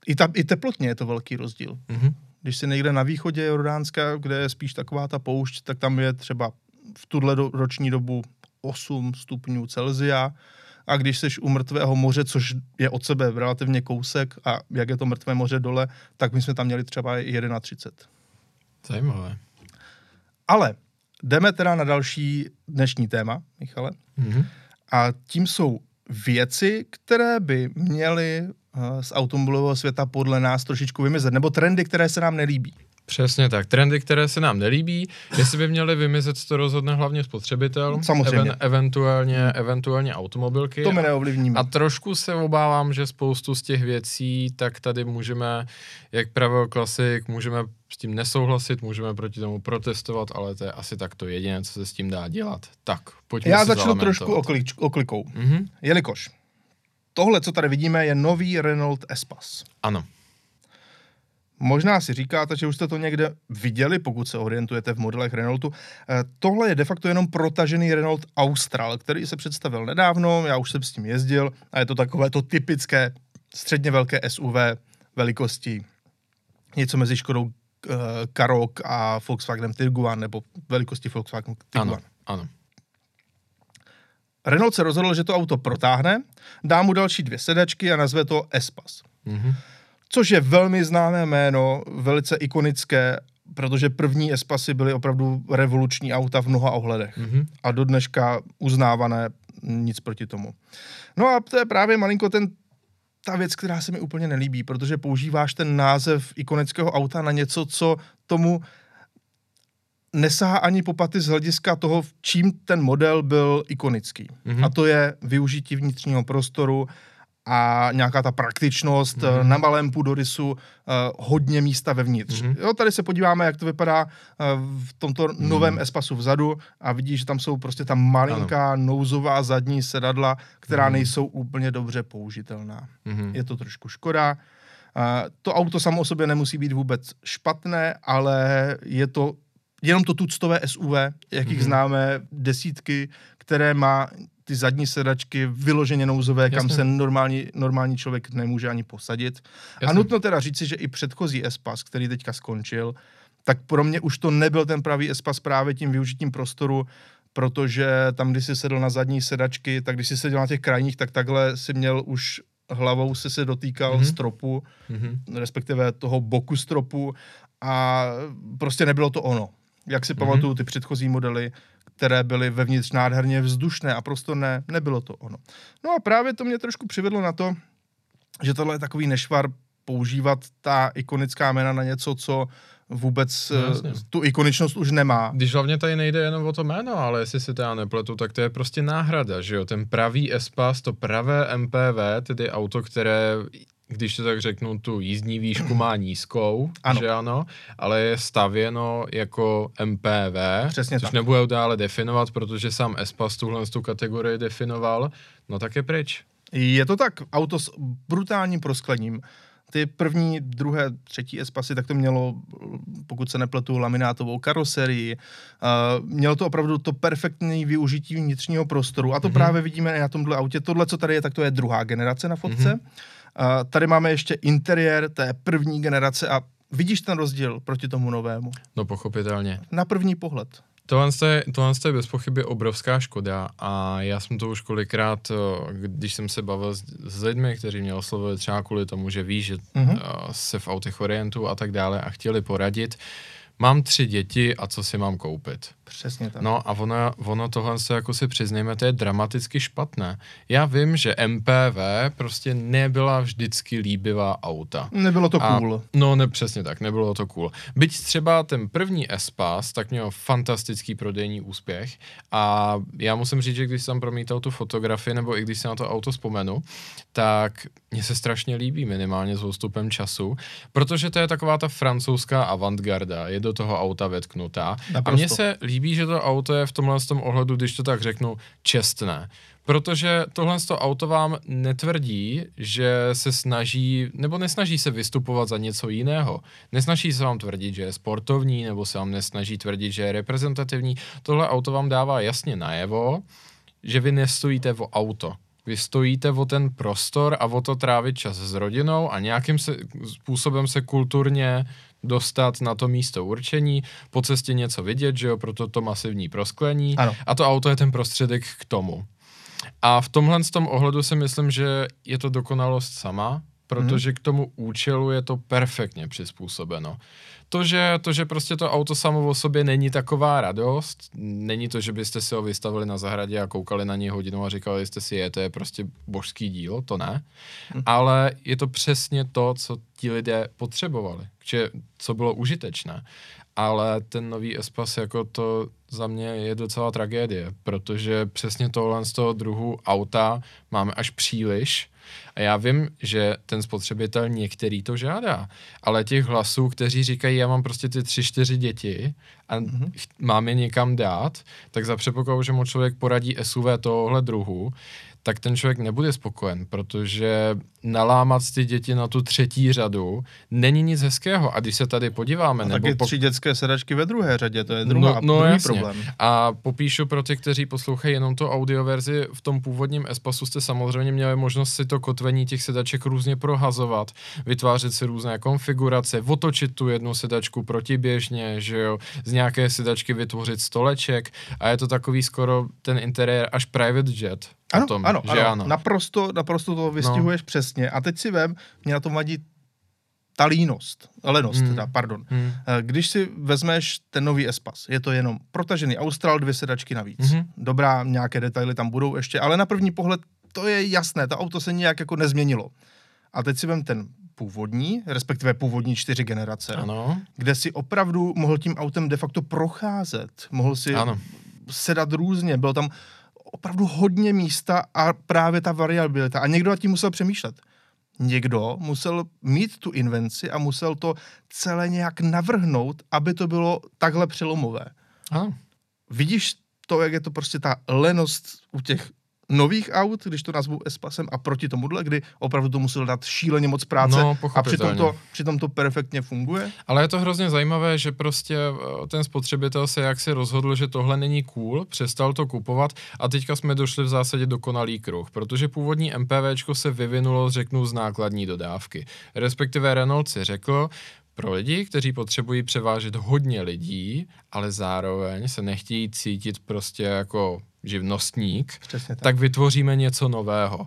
i, ta, I teplotně je to velký rozdíl. Mhm. Když si někde na východě Jordánska, kde je spíš taková ta poušť, tak tam je třeba v tuhle do, roční dobu 8 stupňů Celzia. A když jsi u mrtvého moře, což je od sebe relativně kousek, a jak je to mrtvé moře dole, tak my jsme tam měli třeba i 31. Zajímavé. Ale jdeme teda na další dnešní téma, Michale. Mhm. A tím jsou věci, které by měly eh, z automobilového světa podle nás trošičku vymizet, nebo trendy, které se nám nelíbí. Přesně tak. Trendy, které se nám nelíbí, jestli by měly vymizet, to rozhodne hlavně spotřebitel. Samozřejmě. eventuálně, eventuálně automobilky. To my neovlivníme. A trošku se obávám, že spoustu z těch věcí, tak tady můžeme, jak pravil klasik, můžeme s tím nesouhlasit, můžeme proti tomu protestovat, ale to je asi tak to jediné, co se s tím dá dělat. Tak, pojďme Já si začnu trošku oklič, oklikou. Mhm. Jelikož tohle, co tady vidíme, je nový Renault Espas. Ano. Možná si říkáte, že už jste to někde viděli, pokud se orientujete v modelech Renaultu. Eh, Tohle je de facto jenom protažený Renault Austral, který se představil nedávno, já už jsem s tím jezdil a je to takové to typické středně velké SUV velikosti. Něco mezi Škodou eh, Karoq a Volkswagenem Tiguan, nebo velikosti Volkswagen Tiguan. Ano, ano. Renault se rozhodl, že to auto protáhne, dá mu další dvě sedačky a nazve to Espas. Mhm. Což je velmi známé jméno, velice ikonické, protože první Espasy byly opravdu revoluční auta v mnoha ohledech. Mhm. A do dneška uznávané, nic proti tomu. No a to je právě malinko ten, ta věc, která se mi úplně nelíbí, protože používáš ten název ikonického auta na něco, co tomu nesahá ani popaty z hlediska toho, v čím ten model byl ikonický. Mhm. A to je využití vnitřního prostoru a nějaká ta praktičnost mm. na malém půdorysu, uh, hodně místa vevnitř. Mm. Jo, tady se podíváme, jak to vypadá uh, v tomto mm. novém Espasu vzadu a vidíš, že tam jsou prostě ta malinká ano. nouzová zadní sedadla, která mm. nejsou úplně dobře použitelná. Mm. Je to trošku škoda. Uh, to auto samo o sobě nemusí být vůbec špatné, ale je to jenom to tuctové SUV, jakých mm-hmm. známe desítky, které má ty zadní sedačky vyloženě nouzové, Jasně. kam se normální, normální člověk nemůže ani posadit. Jasně. A nutno teda říci, že i předchozí Espas, který teďka skončil, tak pro mě už to nebyl ten pravý Espas právě tím využitím prostoru, protože tam, když si sedl na zadní sedačky, tak když si seděl na těch krajních, tak takhle si měl už hlavou se se dotýkal mm-hmm. stropu, mm-hmm. respektive toho boku stropu a prostě nebylo to ono. Jak si mm-hmm. pamatuju ty předchozí modely, které byly vevnitř nádherně vzdušné a prostorné, nebylo to ono. No a právě to mě trošku přivedlo na to, že tohle je takový nešvar používat ta ikonická jména na něco, co vůbec no, tu ikoničnost už nemá. Když hlavně tady nejde jenom o to jméno, ale jestli si to já nepletu, tak to je prostě náhrada, že jo? Ten pravý Espas, to pravé MPV, tedy auto, které když to tak řeknu, tu jízdní výšku má nízkou, (clears throat) ano. že ano, ale je stavěno jako MPV, Přesně což tak. nebudu dále definovat, protože sám Espas tuhle tu kategorii definoval, no tak je pryč. Je to tak, auto s brutálním prosklením. Ty první, druhé, třetí Espasy, tak to mělo, pokud se nepletu, laminátovou karoserii. Uh, mělo to opravdu to perfektní využití vnitřního prostoru. A to mm-hmm. právě vidíme i na tomhle autě. Tohle, co tady je, tak to je druhá generace na fotce. Mm-hmm. Tady máme ještě interiér té první generace a vidíš ten rozdíl proti tomu novému? No pochopitelně. Na první pohled. Tohle je, tohle je bez pochyby obrovská škoda a já jsem to už kolikrát, když jsem se bavil s, s lidmi, kteří mě oslovili třeba kvůli tomu, že ví, že mm-hmm. se v autech orientují a tak dále a chtěli poradit, mám tři děti a co si mám koupit. Přesně tak. No a ono, ono tohle se jako si přiznejme, to je dramaticky špatné. Já vím, že MPV prostě nebyla vždycky líbivá auta. Nebylo to a, cool. No ne, přesně tak, nebylo to cool. Byť třeba ten první S-Pass, tak měl fantastický prodejní úspěch a já musím říct, že když jsem promítal tu fotografii, nebo i když se na to auto vzpomenu, tak mně se strašně líbí minimálně s ústupem času, protože to je taková ta francouzská avantgarda, je do toho auta vetknutá. Naprosto. A mně se líbí líbí, že to auto je v tomhle tom ohledu, když to tak řeknu, čestné. Protože tohle to auto vám netvrdí, že se snaží, nebo nesnaží se vystupovat za něco jiného. Nesnaží se vám tvrdit, že je sportovní, nebo se vám nesnaží tvrdit, že je reprezentativní. Tohle auto vám dává jasně najevo, že vy nestojíte o auto. Vy stojíte o ten prostor a o to trávit čas s rodinou a nějakým se, způsobem se kulturně dostat na to místo určení, po cestě něco vidět, že jo, proto to masivní prosklení ano. a to auto je ten prostředek k tomu. A v tomhle tom ohledu si myslím, že je to dokonalost sama, protože hmm. k tomu účelu je to perfektně přizpůsobeno to, že, to, že prostě to auto samo o sobě není taková radost, není to, že byste si ho vystavili na zahradě a koukali na něj hodinu a říkali jste si, je, to je prostě božský dílo, to ne, hm. ale je to přesně to, co ti lidé potřebovali, že, co bylo užitečné. Ale ten nový Espas jako to za mě je docela tragédie, protože přesně tohle z toho druhu auta máme až příliš a já vím, že ten spotřebitel některý to žádá, ale těch hlasů, kteří říkají, já mám prostě ty tři, čtyři děti a mm-hmm. mám je někam dát, tak za předpokladu, že mu člověk poradí SUV tohohle druhu, tak ten člověk nebude spokojen, protože nalámat ty děti na tu třetí řadu není nic hezkého. A když se tady podíváme... A nebo taky po... tři dětské sedačky ve druhé řadě, to je druhá, no, no druhý jasně. problém. A popíšu pro ty, kteří poslouchají jenom to audioverzi, v tom původním Espasu jste samozřejmě měli možnost si to kotvení těch sedaček různě prohazovat, vytvářet si různé konfigurace, otočit tu jednu sedačku protiběžně, že jo, z nějaké sedačky vytvořit stoleček a je to takový skoro ten interiér až private jet, ano, tom, ano, že ano, ano. Naprosto, naprosto to vystihuješ no. přesně. A teď si vem, mě na tom vadí ta línost, lenost, hmm. teda, pardon. Hmm. Eh, když si vezmeš ten nový Espas, je to jenom protažený Austral, dvě sedačky navíc. Hmm. Dobrá, nějaké detaily tam budou ještě, ale na první pohled to je jasné, to auto se nějak jako nezměnilo. A teď si vem ten původní, respektive původní čtyři generace, ano. kde si opravdu mohl tím autem de facto procházet, mohl si ano. sedat různě, byl tam opravdu hodně místa a právě ta variabilita. A někdo nad tím musel přemýšlet. Někdo musel mít tu invenci a musel to celé nějak navrhnout, aby to bylo takhle přelomové. Ano. Vidíš to, jak je to prostě ta lenost u těch nových aut, když to nazvu S-Pasem, a proti tomuhle, kdy opravdu to musel dát šíleně moc práce No, a přitom to, přitom to perfektně funguje. Ale je to hrozně zajímavé, že prostě eh, ten spotřebitel se jak si rozhodl, že tohle není cool, přestal to kupovat a teďka jsme došli v zásadě dokonalý kruh, protože původní MPVčko se vyvinulo, řeknu, z nákladní dodávky. Respektive Renault si řekl, pro lidi, kteří potřebují převážet hodně lidí, ale zároveň se nechtějí cítit prostě jako živnostník, tak. tak vytvoříme něco nového.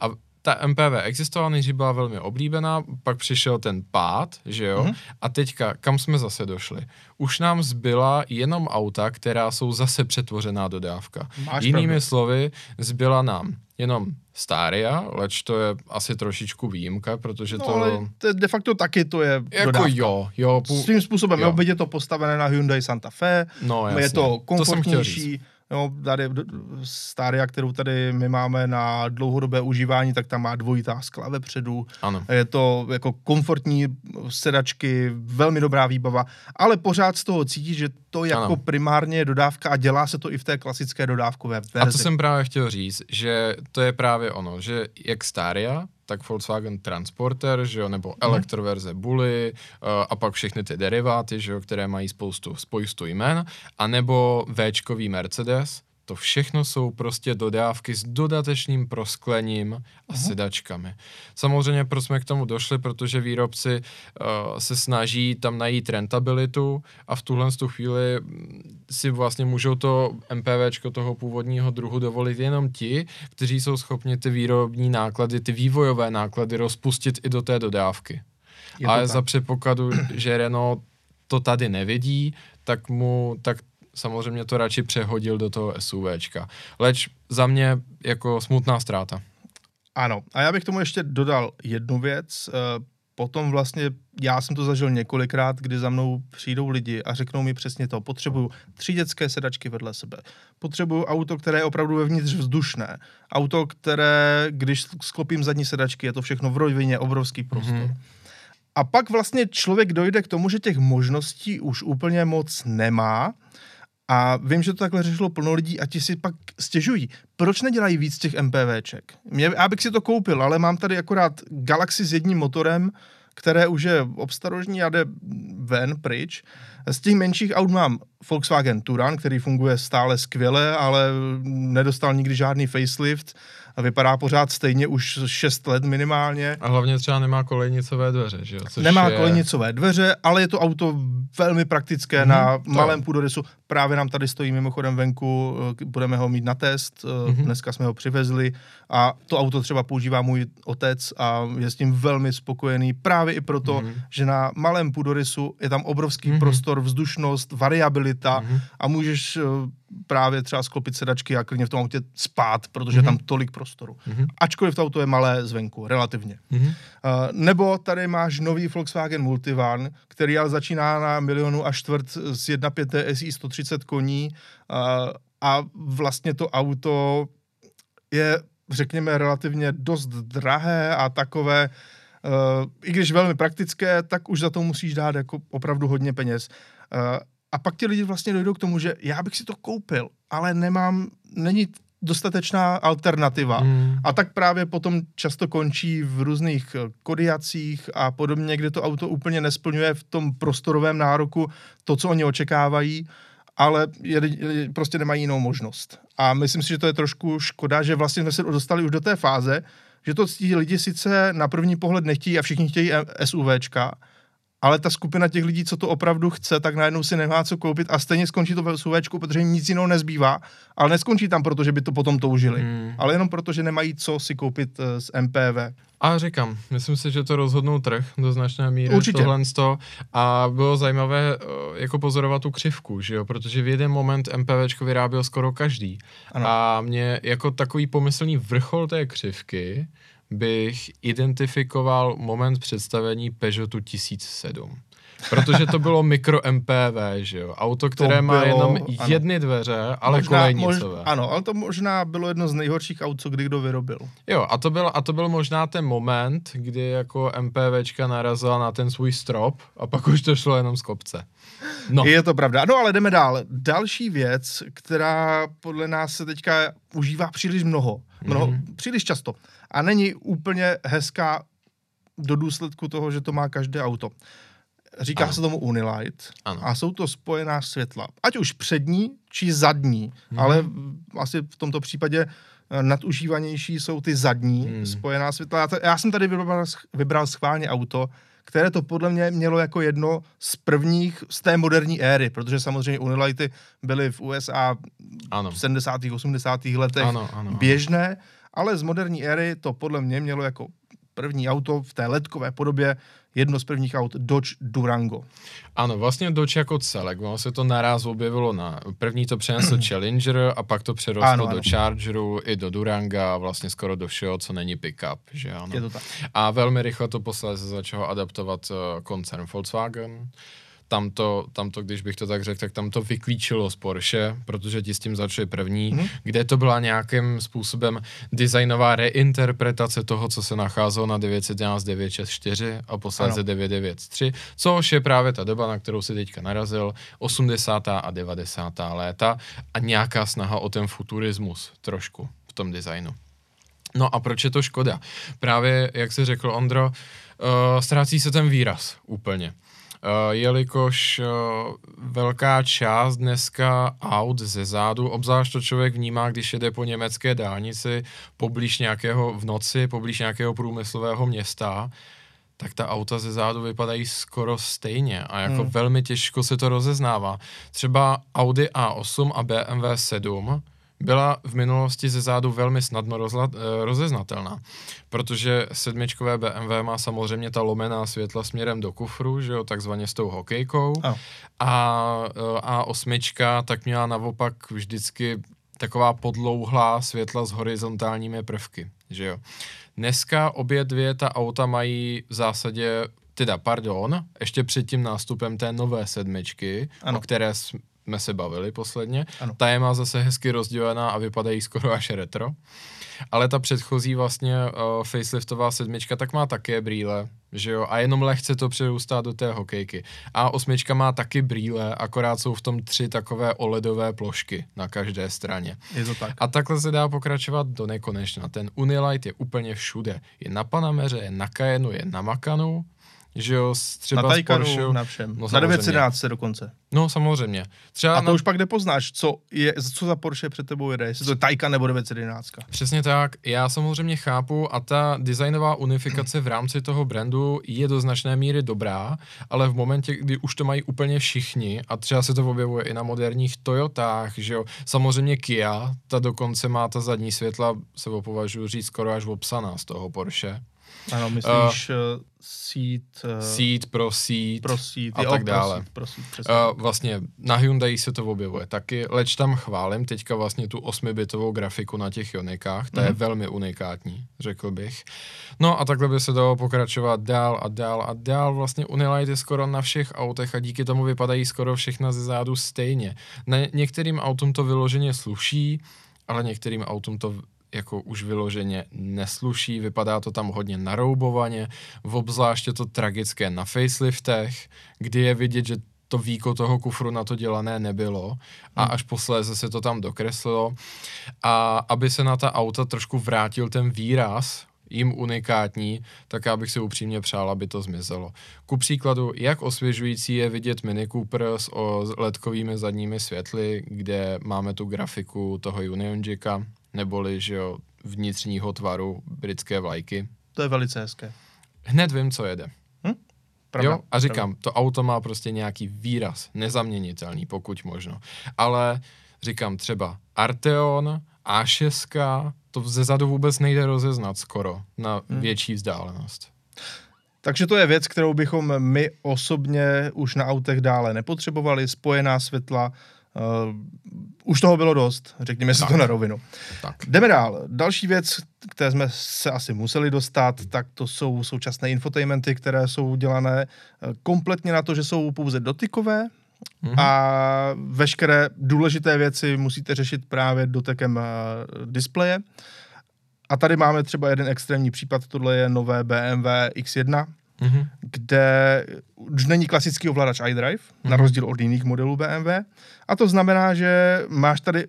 A ta MPV existovala, nejdřív byla velmi oblíbená, pak přišel ten pád, že jo, Mhm. mm-hmm. a teďka, kam jsme zase došli? Už nám zbyla jenom auta, která jsou zase přetvořená dodávka. Máš Jinými pravdu. slovy, zbyla nám jenom Staria, leč to je asi trošičku výjimka, protože No, to... ale to je de facto taky to je jako dodávka. jo, jo, pů... Svým způsobem, jo. je to postavené na Hyundai Santa Fe, no jasně. je to To jo, tady Staria, kterou tady my máme na dlouhodobé užívání, tak tam má dvojitá skla vepředu, Ano. je to jako komfortní sedačky, velmi dobrá výbava, ale pořád z toho cítíš, že to jako Ano. primárně je dodávka a dělá se to i v té klasické dodávkové verzi. A to jsem právě chtěl říct, že to je právě ono, že jak Staria, tak Volkswagen Transporter, že jo, nebo elektroverze Bully uh, a pak všechny ty deriváty, že jo, které mají spoustu, spoustu jmen, a nebo Včkový Mercedes, to všechno jsou prostě dodávky s dodatečným prosklením a Mhm. sedačkami. Samozřejmě, proč jsme k tomu došli, protože výrobci uh, se snaží tam najít rentabilitu a v tuhle tu chvíli mm, si vlastně můžou to MPVčko toho původního druhu dovolit jenom ti, kteří jsou schopni ty výrobní náklady, ty vývojové náklady rozpustit i do té dodávky. Ale tak. za předpokladu, že Renault to tady nevidí, tak mu, tak samozřejmě to radši přehodil do toho SUVčka. Leč za mě jako smutná ztráta. Ano, a já bych tomu ještě dodal jednu věc. Eh, Potom vlastně, já jsem to zažil několikrát, kdy za mnou přijdou lidi a řeknou mi přesně to. Potřebuju tři dětské sedačky vedle sebe. Potřebuju auto, které je opravdu vevnitř vzdušné. Auto, které, když sklopím zadní sedačky, je to všechno v rovině, obrovský prostor. Mhm. Mm-hmm. A pak vlastně člověk dojde k tomu, že těch možností už úplně moc nemá. A vím, že to takhle řešilo plno lidí a ti si pak stěžují. Proč nedělají víc těch MPVček? Mě, já bych si to koupil, ale mám tady akorát Galaxy s jedním motorem, které už je obstarožní a jde ven, pryč. Z těch menších aut mám Volkswagen Touran, který funguje stále skvěle, ale nedostal nikdy žádný facelift a vypadá pořád stejně už 6 let minimálně. A hlavně třeba nemá kolejnicové dveře, že jo? Což Nemá je... kolejnicové dveře, ale je to auto velmi praktické Mhm, na to malém půdorysu. Právě nám tady stojí mimochodem venku, eh, budeme ho mít na test, Mhm. dneska jsme ho přivezli a to auto třeba používá můj otec a je s tím velmi spokojený právě i proto, Mhm. že na malém půdorysu je tam obrovský Mhm. prostor, vzdušnost, variabilita Mhm. a můžeš eh, právě třeba sklopit sedačky a klidně v tom autě spát, protože je Mhm. tam tolik prostoru. Mhm. Ačkoliv to auto je malé zvenku, relativně. Mhm. Uh, nebo tady máš nový Volkswagen Multivan, který ale začíná na milionu a čtvrt z 1.5 SI 130 koní uh, a vlastně to auto je, řekněme, relativně dost drahé a takové, uh, i když velmi praktické, tak už za to musíš dát jako opravdu hodně peněz. Uh, a pak ti lidi vlastně dojdou k tomu, že já bych si to koupil, ale nemám, není dostatečná alternativa. Mm. A tak právě potom často končí v různých eh, kodiacích a podobně, kde to auto úplně nesplňuje v tom prostorovém nároku to, co oni očekávají, ale je, je, prostě nemají jinou možnost. A myslím si, že to je trošku škoda, že vlastně jsme se dostali už do té fáze, že to ti lidi sice na první pohled nechtějí a všichni chtějí eh, SUVčka, ale ta skupina těch lidí, co to opravdu chce, tak najednou si nemá co koupit a stejně skončí to ve SUVčku, protože jim nic jiného nezbývá, ale neskončí tam, protože by to potom toužili, Mm. ale jenom proto, že nemají co si koupit eh, z MPV. A říkám, myslím si, že to rozhodnul trh do značné míry. Určitě. Tohle sto. A bylo zajímavé eh, jako pozorovat tu křivku, že jo? protože v jeden moment MPVčko vyráběl skoro každý. Ano. A mě jako takový pomyslný vrchol té křivky bych identifikoval moment představení Peugeotu 1007. Protože to bylo mikro MPV, že jo? Auto, které má bylo, jenom ano. jedny dveře, ale možná, kolejnicové. ano, ale to možná bylo jedno z nejhorších aut, co kdy kdo vyrobil. Jo, a to, byl, a to byl možná ten moment, kdy jako MPVčka narazila na ten svůj strop a pak už to šlo jenom z kopce. No, Je to pravda. No ale jdeme dál. Další věc, která podle nás se teďka užívá příliš mnoho, mnoho Mhm. mm-hmm. příliš často a není úplně hezká do důsledku toho, že to má každé auto. Říká Ano. se tomu Unilight Ano. a jsou to spojená světla. Ať už přední, či zadní, Mhm. ale asi v tomto případě eh, nadužívanější jsou ty zadní Hmm. spojená světla. Já, to, já jsem tady vybral, vybral schválně auto, které to podle mě mělo jako jedno z prvních z té moderní éry, protože samozřejmě Unilighty byly v USA ano. v 70. 80. letech Ano, ano, ano. běžné, ale z moderní éry to podle mě mělo jako první auto v té ledkové podobě jedno z prvních aut Dodge Durango. Ano, vlastně Dodge jako celek, ono se to naraz objevilo na, první to přenesl (clears throat) Challenger a pak to přerostlo Ano, do ano. Chargeru i do Duranga a vlastně skoro do všeho, co není pickup, že ano. Je to tak. A velmi rychle to posléze začalo adaptovat uh, koncern Volkswagen. Tam to, tam to, když bych to tak řekl, tak tam to vyklíčilo z Porsche, protože ti s tím začali první, Mhm. mm-hmm. kde to byla nějakým způsobem designová reinterpretace toho, co se nacházelo na 911 964 a posléze Ano. 993, což je právě ta doba, na kterou si teďka narazil, 80. a 90. léta a nějaká snaha o ten futurismus trošku v tom designu. No a proč je to škoda? Právě, jak jsi řekl, Ondro, uh, ztrácí se ten výraz úplně. Uh, jelikož uh, velká část dneska aut ze zádu, obzvlášť to člověk vnímá, když jede po německé dálnici poblíž nějakého v noci, poblíž nějakého průmyslového města, tak ta auta ze zádu vypadají skoro stejně a jako hmm. velmi těžko se to rozeznává. Třeba Audi A8 a BMW 7 byla v minulosti ze zádu velmi snadno rozla, eh, rozeznatelná, protože sedmičkové BMW má samozřejmě ta lomená světla směrem do kufru, že jo, takzvaně s tou hokejkou, Ano. a eh, A8 tak měla naopak vždycky taková podlouhlá světla s horizontálními prvky, že jo. Dneska obě dvě ta auta mají v zásadě, teda pardon, ještě před tím nástupem té nové sedmičky, ano. o které jsme se bavili posledně, Ano. ta je má zase hezky rozdělená a vypadají skoro až retro. Ale ta předchozí vlastně uh, faceliftová sedmička tak má také brýle, že jo, a jenom lehce to přerůstá do té hokejky. A osmička má taky brýle, akorát jsou v tom tři takové OLEDové plošky na každé straně. Je to tak. A takhle se dá pokračovat do nekonečna. Ten Unilight je úplně všude. Je na Panameře, je na Cayenu, je na Makanu, že jo, třeba na Taycanu, Porsche. na všem. No, na samozřejmě. 911 dokonce. No samozřejmě. Třeba A na to už pak nepoznáš, co, je, co za Porsche před tebou jede, jestli to je Taycan nebo 911. Přesně tak, já samozřejmě chápu a ta designová unifikace v rámci toho brandu je do značné míry dobrá, ale v momentě, kdy už to mají úplně všichni a třeba se to objevuje i na moderních Toyotách, že jo, samozřejmě Kia, ta dokonce má ta zadní světla, se ho považuji říct skoro až obsaná z toho Porsche. Ano, myslíš uh, seat, uh, Seat pro seat pro seat, a jo, tak pro dále. pro seat, přesně. Uh, vlastně na Hyundai se to objevuje taky, leč tam chválím teďka vlastně tu 8-bitovou grafiku na těch Ionikách, ta mm-hmm. je Mhm. velmi unikátní, řekl bych. No a takhle by se dalo pokračovat dál a dál a dál, vlastně Unilight je skoro na všech autech a díky tomu vypadají skoro všechna ze zádu stejně. Ne, některým autům to vyloženě sluší, ale některým autům to jako už vyloženě nesluší, vypadá to tam hodně naroubovaně, v obzvláště to tragické na faceliftech, kdy je vidět, že to víko toho kufru na to dělané nebylo a až posléze se to tam dokreslilo. A aby se na ta auta trošku vrátil ten výraz, jim unikátní, tak já bych si upřímně přál, aby to zmizelo. Ku příkladu, jak osvěžující je vidět Mini Cooper s o s ledkovými zadními světly, kde máme tu grafiku toho Union Jacka, neboli že jo, vnitřního tvaru britské vlajky. To je velice hezké. Hned vím, co jede. Pravda, jo? A říkám, to auto má prostě nějaký výraz, nezaměnitelný, pokud možno. Ale říkám třeba Arteon, A6, to ze zadu vůbec nejde rozeznat skoro na Hmm. větší vzdálenost. Takže to je věc, kterou bychom my osobně už na autech dále nepotřebovali. Spojená světla, uh, už toho bylo dost, řekněme si Tak. to na rovinu. Tak. Jdeme dál. Další věc, které jsme se asi museli dostat, tak to jsou současné infotainmenty, které jsou dělané eh, kompletně na to, že jsou pouze dotykové Mhm. a veškeré důležité věci musíte řešit právě dotekem eh, displeje. A tady máme třeba jeden extrémní případ, tohle je nové BMW X1, Mhm. kde už není klasický ovladač iDrive, mm-hmm. na rozdíl od jiných modelů BMW. A to znamená, že máš tady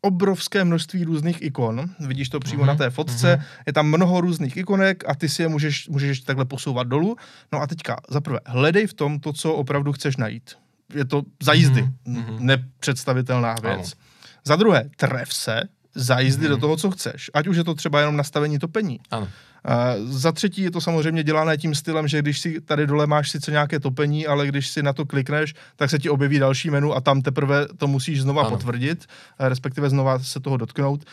obrovské množství různých ikon. Vidíš to přímo Mhm, na té fotce. Je tam mnoho různých ikonek a ty si je můžeš, můžeš takhle posouvat dolů. No a teďka zaprvé hledej v tom to, co opravdu chceš najít. Je to za jízdy. Mhm, mhm. Nepředstavitelná věc. Ano. Za druhé, tref se za jízdy Mhm. do toho, co chceš. Ať už je to třeba jenom nastavení topení. Ano. Uh, za třetí je to samozřejmě dělané tím stylem, že když si tady dole máš sice nějaké topení, ale když si na to klikneš, tak se ti objeví další menu a tam teprve to musíš znova Ano. potvrdit, respektive znova se toho dotknout.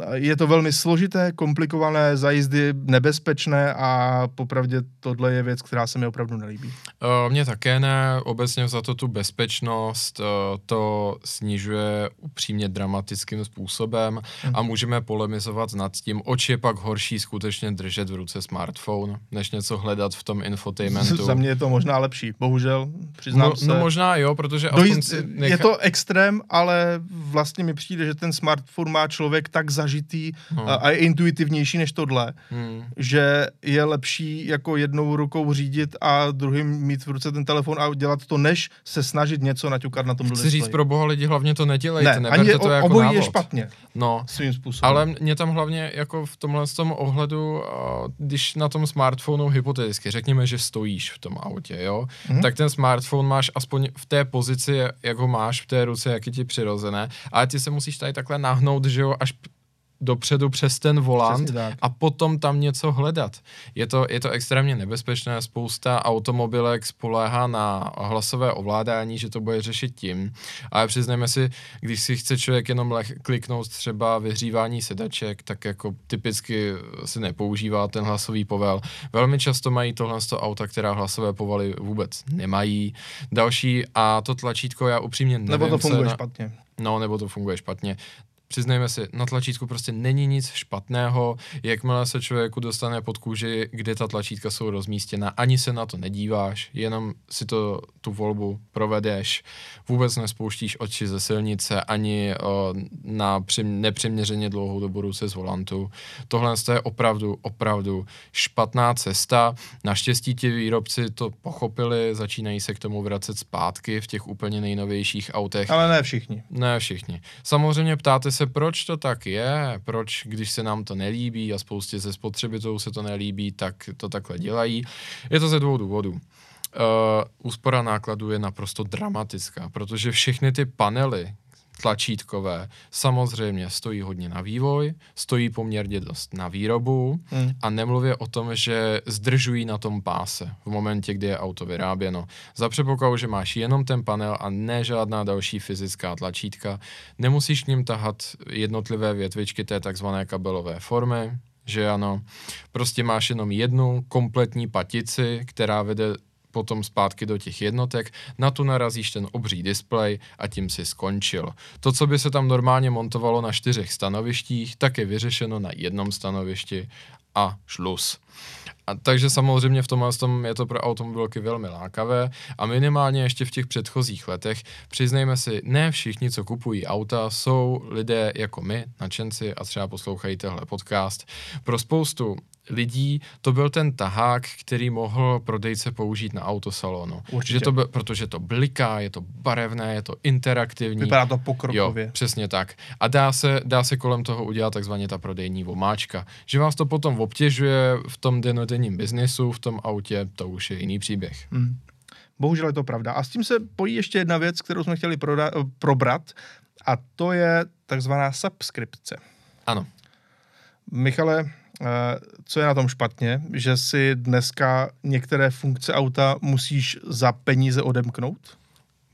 Eh, Je to velmi složité, komplikované, za jízdy nebezpečné a popravdě tohle je věc, která se mi opravdu nelíbí. Uh, Mně také ne, obecně za to tu bezpečnost uh, to snižuje upřímně dramatickým způsobem a můžeme polemizovat nad tím, oč je pak horší skutečně držet v ruce smartphone, než něco hledat v tom infotainmentu. (laughs) za mě je to možná lepší, bohužel, přiznám no, se. no možná jo, protože Do aspoň jízd, si Je to extrém, ale vlastně mi přijde, že ten smartphone má člověk tak zažitý No. a, a je intuitivnější než tohle, Hmm. že je lepší jako jednou rukou řídit a druhým mít v ruce ten telefon a dělat to, než se snažit něco naťukat na tom Chci říct pro boha lidi, hlavně to nedělejte, ne, neberte ani je, to jako obojí návod. je špatně No, svým způsobem. Ale mě tam hlavně jako v tomhle tom ohledu, když na tom smartphonu hypoteticky řekněme, že stojíš v tom autě, jo, Mhm. tak ten smartphone máš aspoň v té pozici, jak ho máš v té ruce, jak je ti přirozené, ale ty se musíš tady takhle nahnout, že jo, až dopředu přes ten volant a potom tam něco hledat. Je to, je to extrémně nebezpečné, spousta automobilek spoléhá na hlasové ovládání, že to bude řešit tím, ale přiznejme si, když si chce člověk jenom leh, kliknout třeba vyhřívání sedaček, tak jako typicky si nepoužívá ten hlasový povel. Velmi často mají tohle z toho auta, která hlasové povaly vůbec nemají. Další, a to tlačítko já upřímně nevím, Nebo to funguje na, špatně. No, nebo to funguje špatně. Přiznejme si, na tlačítku prostě není nic špatného, jakmile se člověku dostane pod kůži, kde ta tlačítka jsou rozmístěna, ani se na to nedíváš, jenom si to tu volbu provedeš, vůbec nespouštíš oči ze silnice, ani o, na přim, nepřiměřeně dlouhou dobu ruce z volantu. Tohle je opravdu, opravdu špatná cesta. Naštěstí ti výrobci to pochopili, začínají se k tomu vracet zpátky v těch úplně nejnovějších autech. Ale ne všichni. Ne všichni. Samozřejmě ptáte se, proč to tak je, proč, když se nám to nelíbí a spoustě ze spotřebitelů se to nelíbí, tak to takhle dělají. Je to ze dvou důvodů. Uh, úspora nákladů je naprosto dramatická, protože všechny ty panely tlačítkové samozřejmě stojí hodně na vývoj, stojí poměrně dost na výrobu Hmm. a nemluvě o tom, že zdržují na tom páse v momentě, kdy je auto vyráběno. Za předpokladu, že máš jenom ten panel a ne žádná další fyzická tlačítka, nemusíš k ním tahat jednotlivé větvičky té takzvané kabelové formy, že ano. Prostě máš jenom jednu kompletní patici, která vede potom zpátky do těch jednotek, na tu narazíš ten obří displej a tím si skončil. To, co by se tam normálně montovalo na čtyřech stanovištích, tak je vyřešeno na jednom stanovišti a šlus. A takže samozřejmě v tomhle tom je to pro automobilky velmi lákavé a minimálně ještě v těch předchozích letech, přiznejme si, ne všichni, co kupují auta, jsou lidé jako my, nadšenci a třeba poslouchají tenhle podcast. Pro spoustu lidí to byl ten tahák, který mohl prodejce použít na autosalonu. Určitě. Že to byl, protože to bliká, je to barevné, je to interaktivní. Vypadá to Jo, pokrokově. přesně tak. A dá se, dá se kolem toho udělat takzvaně ta prodejní vomáčka. Že vás to potom obtěžuje v tom denodenním biznesu, v tom autě, to už je jiný příběh. Hmm. Bohužel je to pravda. A s tím se pojí ještě jedna věc, kterou jsme chtěli proda- probrat, a to je takzvaná subskripce. Ano. Michale, co je na tom špatně, že si dneska některé funkce auta musíš za peníze odemknout?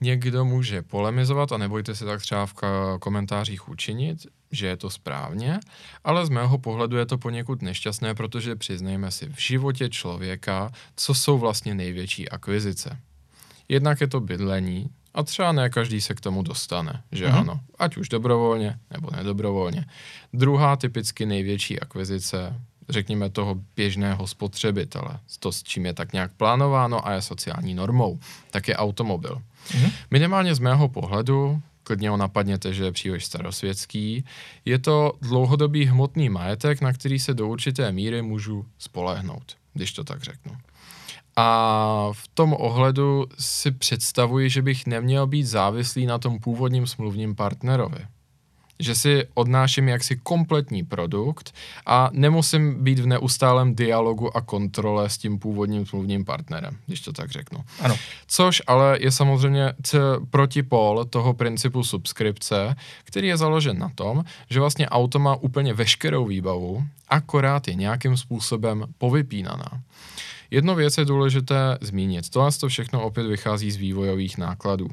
Někdo může polemizovat a nebojte se tak třeba v komentářích učinit, že je to správně, ale z mého pohledu je to poněkud nešťastné, protože přiznejme si, v životě člověka, co jsou vlastně největší akvizice. Jednak je to bydlení, A třeba ne každý se k tomu dostane, že Mhm. ano, ať už dobrovolně nebo nedobrovolně. Druhá typicky největší akvizice, řekněme toho běžného spotřebitele, to s čím je tak nějak plánováno a je sociální normou, tak je automobil. Mhm. Minimálně z mého pohledu, klidně ho napadněte, že je příliš starosvětský, je to dlouhodobý hmotný majetek, na který se do určité míry můžu spolehnout, když to tak řeknu. A v tom ohledu si představuji, že bych neměl být závislý na tom původním smluvním partnerovi. Že si odnáším jaksi kompletní produkt a nemusím být v neustálém dialogu a kontrole s tím původním smluvním partnerem, když to tak řeknu. Ano. Což ale je samozřejmě c- protipol toho principu subskripce, který je založen na tom, že vlastně auto má úplně veškerou výbavu, akorát je nějakým způsobem povypínaná. Jednu věc je důležité zmínit. Tohle to všechno opět vychází z vývojových nákladů.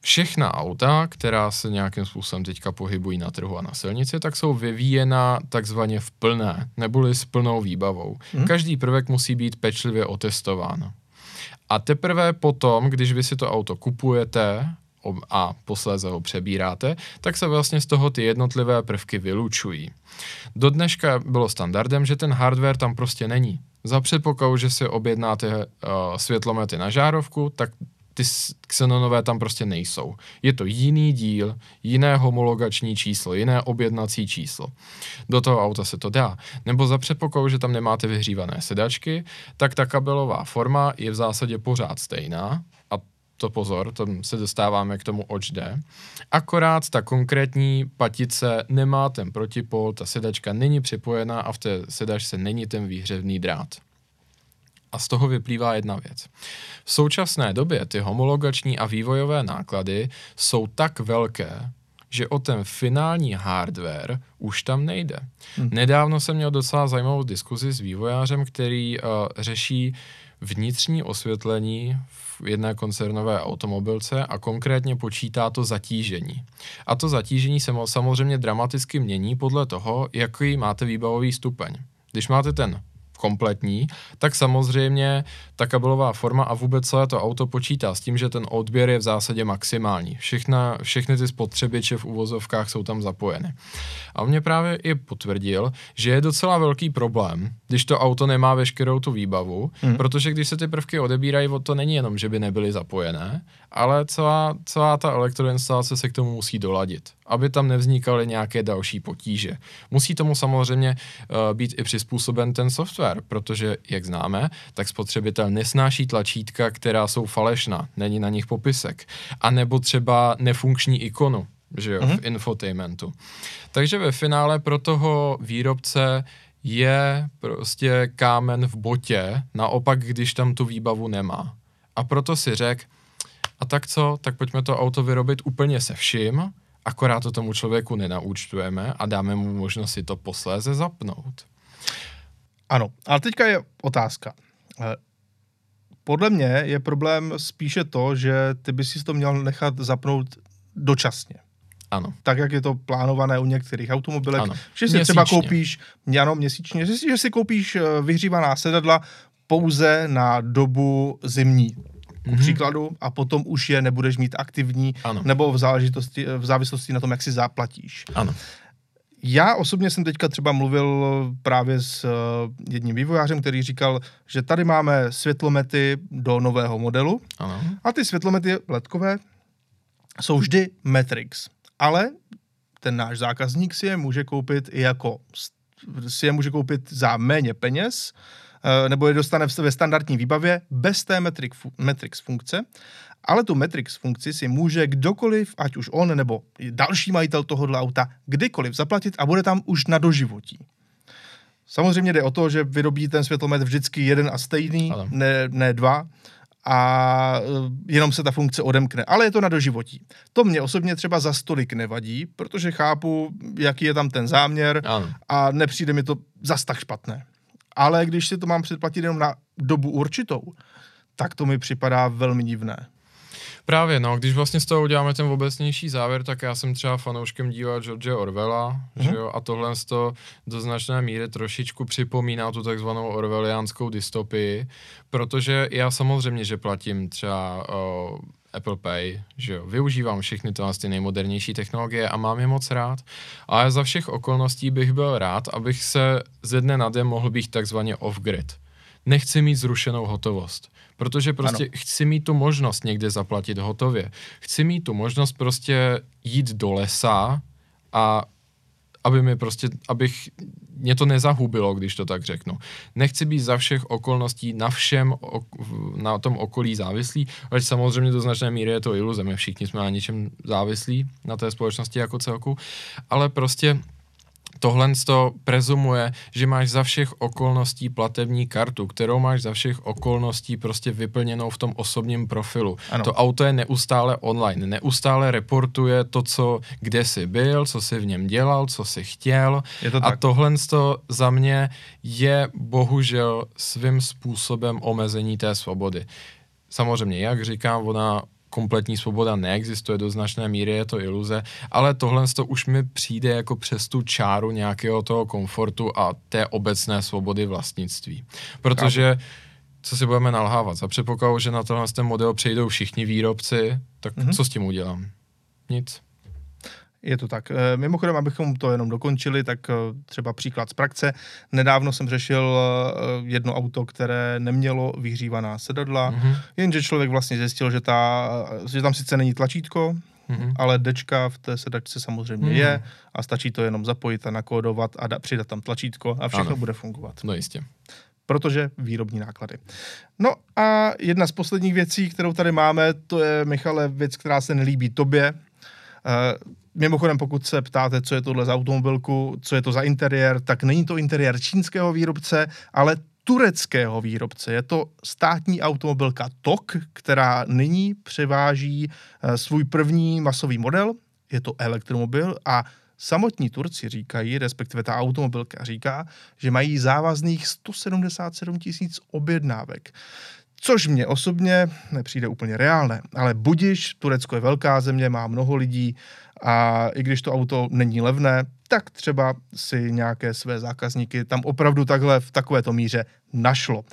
Všechna auta, která se nějakým způsobem teďka pohybují na trhu a na silnici, tak jsou vyvíjena takzvaně v plné, neboli s plnou výbavou. Mhm. Každý prvek musí být pečlivě otestován. A teprve potom, když vy si to auto kupujete a posléze ho přebíráte, tak se vlastně z toho ty jednotlivé prvky vylučují. Do dneška bylo standardem, že ten hardware tam prostě není. Za předpokladu, že si objednáte uh, světlomety na žárovku, tak ty xenonové tam prostě nejsou. Je to jiný díl, jiné homologační číslo, jiné objednací číslo. Do toho auta se to dá. Nebo za předpokladu, že tam nemáte vyhřívané sedačky, tak ta kabelová forma je v zásadě pořád stejná a to pozor, tam se dostáváme k tomu, oč jde. Akorát ta konkrétní patice nemá ten protipol, ta sedačka není připojená a v té sedačce není ten výhřevný drát. A z toho vyplývá jedna věc. V současné době ty homologační a vývojové náklady jsou tak velké, že o ten finální hardware už tam nejde. Hmm. Nedávno jsem měl docela zajímavou diskuzi s vývojářem, který uh, řeší vnitřní osvětlení v jedné koncernové automobilce a konkrétně počítá to zatížení. A to zatížení se mo- samozřejmě dramaticky mění podle toho, jaký máte výbavový stupeň. Když máte ten kompletní, tak samozřejmě ta kabelová forma a vůbec celé to auto počítá s tím, že ten odběr je v zásadě maximální. Všechna, všechny ty spotřebiče v uvozovkách jsou tam zapojeny. A on mě právě i potvrdil, že je docela velký problém, když to auto nemá veškerou tu výbavu, hmm. protože když se ty prvky odebírají, to není jenom, že by nebyly zapojené, ale celá, celá ta elektroinstalace se k tomu musí doladit, aby tam nevznikaly nějaké další potíže. Musí tomu samozřejmě uh, být i přizpůsoben ten software, protože, jak známe, tak spotřebitel nesnáší tlačítka, která jsou falešná, není na nich popisek, a nebo třeba nefunkční ikonu, že jo, mm-hmm. v infotainmentu. Takže ve finále pro toho výrobce je prostě kámen v botě, naopak, když tam tu výbavu nemá. A proto si řek, a tak co, tak pojďme to auto vyrobit úplně se vším, akorát to tomu člověku nenaučtujeme a dáme mu možnost si to posléze zapnout. Ano, ale teďka je otázka. Eh, Podle mě je problém spíše to, že ty bys si to měl nechat zapnout dočasně. Ano. Tak, jak je to plánované u některých automobilek. Ano. Že si Měsíčně. třeba koupíš, ano, měsíčně, že si, že si koupíš eh, vyhřívaná sedadla pouze na dobu zimní. Ku Mhm. příkladu, a potom už je nebudeš mít aktivní, Ano. nebo v, záležitosti, v závislosti na tom, jak si zaplatíš. Ano. Já osobně jsem teďka třeba mluvil právě s uh, jedním vývojářem, který říkal, že tady máme světlomety do nového modelu Ano. a ty světlomety ledkové jsou vždy Matrix. Ale ten náš zákazník si je může koupit i jako si je může koupit za méně peněz, eh, nebo je dostane v- ve standardní výbavě bez té Matrix, fu- Matrix funkce, ale tu Matrix funkci si může kdokoliv, ať už on nebo další majitel tohohle auta, kdykoliv zaplatit a bude tam už na doživotí. Samozřejmě jde o to, že vyrobí ten světlomet vždycky jeden a stejný, ne, ne dva, a eh, jenom se ta funkce odemkne. Ale je to na doživotí. To mě osobně třeba za stolik nevadí, protože chápu, jaký je tam ten záměr Ano. a nepřijde mi to zas tak špatné. Ale když si to mám předplatit jenom na dobu určitou, tak to mi připadá velmi divné. Právě, no, když vlastně z toho uděláme ten obecnější závěr, tak já jsem třeba fanouškem díla George Orwella, mm-hmm. že jo, a tohle z to do značné míry trošičku připomíná tu takzvanou orwelliánskou dystopii, protože já samozřejmě, že platím třeba uh, Apple Pay, že jo, využívám všechny to ty nejmodernější technologie a mám je moc rád, ale za všech okolností bych byl rád, abych se ze dne na den mohl být takzvaně off-grid. Nechci mít zrušenou hotovost, protože prostě ano. chci mít tu možnost někde zaplatit hotově. Chci mít tu možnost prostě jít do lesa a aby mi prostě, abych mě to nezahubilo, když to tak řeknu. Nechci být za všech okolností na všem, na tom okolí závislý, ale samozřejmě do značné míry je to iluze, my všichni jsme na něčem závislí, na té společnosti jako celku, ale prostě tohle to prezumuje, že máš za všech okolností platební kartu, kterou máš za všech okolností prostě vyplněnou v tom osobním profilu. Ano. To auto je neustále online, neustále reportuje to, co, kde jsi byl, co jsi v něm dělal, co jsi chtěl. Je to tak. A tohle to za mě je bohužel svým způsobem omezení té svobody. Samozřejmě, jak říkám, ona kompletní svoboda neexistuje do značné míry, je to iluze, ale tohle to už mi přijde jako přes tu čáru nějakého toho komfortu a té obecné svobody vlastnictví. Protože co si budeme nalhávat? Za předpokladu, že na tenhle ten model přejdou všichni výrobci, tak mm-hmm. co s tím udělám? Nic. Je to tak. Eh, mimochodem, abychom to jenom dokončili, tak eh, třeba příklad z praxe. Nedávno jsem řešil eh, jedno auto, které nemělo vyhřívaná sedadla, mm-hmm. jenže člověk vlastně zjistil, že, ta, že tam sice není tlačítko, mm-hmm. ale dečka v té sedačce samozřejmě mm-hmm. je a stačí to jenom zapojit a nakódovat a da, přidat tam tlačítko a všechno ano. bude fungovat. No jistě protože výrobní náklady. No a jedna z posledních věcí, kterou tady máme, to je, Michale, věc, která se nelíbí tobě. Mimochodem, pokud se ptáte, co je tohle za automobilku, co je to za interiér, tak není to interiér čínského výrobce, ale tureckého výrobce. Je to státní automobilka TOK, která nyní převáží eh, svůj první masový model. Je to elektromobil a samotní Turci říkají, respektive ta automobilka říká, že mají závazných 177 tisíc objednávek. Což mě osobně nepřijde úplně reálné, ale budiš, Turecko je velká země, má mnoho lidí, a i když to auto není levné, tak třeba si nějaké své zákazníky tam opravdu takhle v takovéto míře našlo.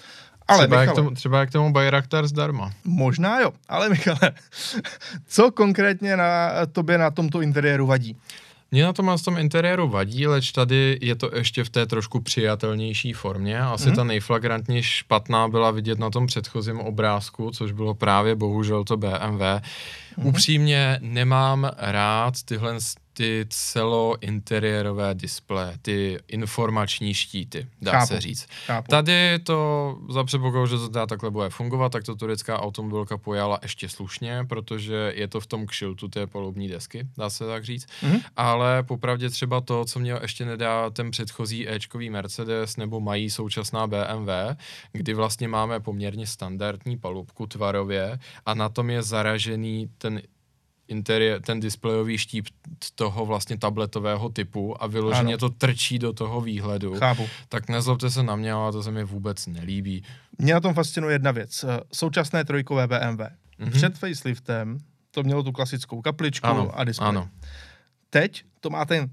Ale třeba, Michale, jak tomu, třeba jak tomu Bayraktar zdarma. Možná jo, ale Michale, (laughs) co konkrétně na tobě na tomto interiéru vadí? Mně na tom, tom interiéru vadí, leč tady je to ještě v té trošku přijatelnější formě. Asi mm-hmm. ta nejflagrantnější špatná byla vidět na tom předchozím obrázku, což bylo právě bohužel to BMW. Mm-hmm. Upřímně nemám rád tyhle ty celointeriérové displeje, ty informační štíty, dá chápu, se říct. Chápu. Tady to za předpokladu, že to dá takhle bude fungovat, tak to turecká automobilka pojala ještě slušně, protože je to v tom kšiltu té palubní desky, dá se tak říct. Mm-hmm. Ale popravdě třeba to, co měl ještě nedá ten předchozí Ečkový Mercedes nebo mají současná BMW, kdy vlastně máme poměrně standardní palubku tvarově a na tom je zaražený ten interiér, ten displejový štíp toho vlastně tabletového typu a vyloženě ano. to trčí do toho výhledu, Chápu. tak nezlobte se na mě, ale to se mi vůbec nelíbí. Mě na tom fascinuje jedna věc. Eh, současné trojkové BMW. Mm-hmm. Před faceliftem to mělo tu klasickou kapličku ano, a displej. Ano. Teď to má ten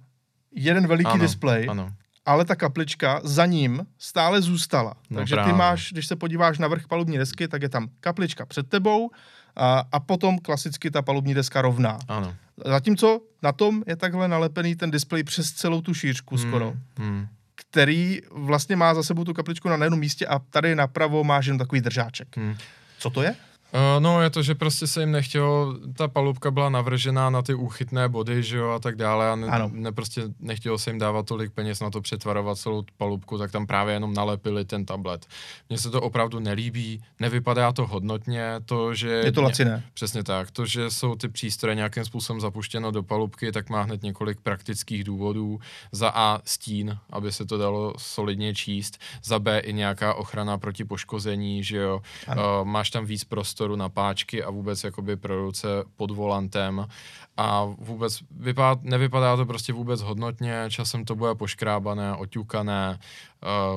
jeden veliký ano, displej, ano. ale ta kaplička za ním stále zůstala. No Takže právě. ty máš, když se podíváš na vrch palubní desky, tak je tam kaplička před tebou, a, a potom klasicky ta palubní deska rovná. Ano. Zatímco na tom je takhle nalepený ten displej přes celou tu šířku hmm, skoro. Hmm. který vlastně má za sebou tu kapličku na jednom místě a tady napravo máš jen takový držáček. Hmm. Co to je? Uh, no je to, že prostě se jim nechtělo, ta palubka byla navržená na ty úchytné body, že jo, a tak dále a ne, ne prostě nechtělo se jim dávat tolik peněz na to přetvarovat celou palubku, tak tam právě jenom nalepili ten tablet. Mně se to opravdu nelíbí, nevypadá to hodnotně, to, že... Je to laciné. Přesně tak, to, že jsou ty přístroje nějakým způsobem zapuštěno do palubky, tak má hned několik praktických důvodů. Za A stín, aby se to dalo solidně číst, za B i nějaká ochrana proti poškození, že jo, uh, máš tam víc prostoru prostoru na páčky a vůbec jakoby pro ruce pod volantem. A vůbec vypadá, nevypadá to prostě vůbec hodnotně, časem to bude poškrábané, oťukané,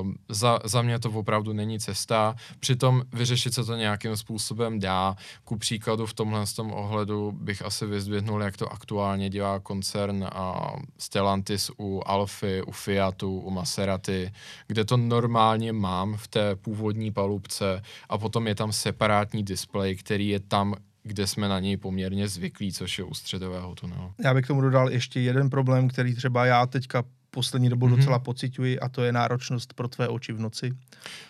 uh, za, za mě to opravdu není cesta, přitom vyřešit se to nějakým způsobem dá, ku příkladu v tomhle tom ohledu bych asi vyzdvihnul, jak to aktuálně dělá koncern uh, Stellantis u Alfy, u Fiatu, u Maserati, kde to normálně mám v té původní palubce. A potom je tam separátní displej, který je tam kde jsme na něj poměrně zvyklí, což je u středového tunelu. Já bych k tomu dodal ještě jeden problém, který třeba já teďka poslední dobu mm-hmm. docela pocituji a to je náročnost pro tvé oči v noci.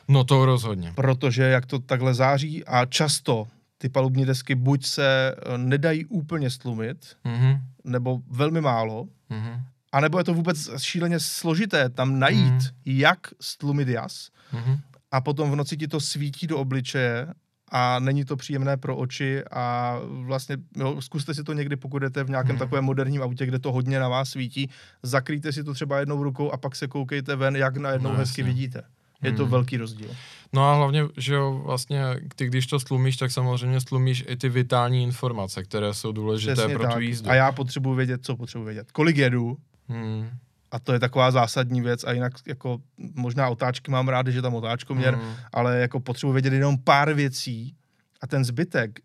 No to rozhodně. Protože jak to takhle září a často ty palubní desky buď se eh, nedají úplně stlumit, mm-hmm. nebo velmi málo, mm-hmm. a nebo je to vůbec šíleně složité tam najít, mm-hmm. jak stlumit jas. Mm-hmm. A potom v noci ti to svítí do obličeje a není to příjemné pro oči a vlastně jo, zkuste si to někdy, pokud jdete v nějakém mm. takovém moderním autě, kde to hodně na vás svítí, zakrýjte si to třeba jednou rukou a pak se koukejte ven, jak najednou no, hezky vidíte. Je to hmm. velký rozdíl. No a hlavně, že jo, vlastně, ty když to slumíš, tak samozřejmě slumíš i ty vitální informace, které jsou důležité Přesně pro tu jízdu. A já potřebuji vědět, co potřebuji vědět. Kolik jedu, hmm. A to je taková zásadní věc a jinak jako možná otáčky mám rád, že tam otáčkoměr, hmm. ale jako potřebuji vědět jenom pár věcí a ten zbytek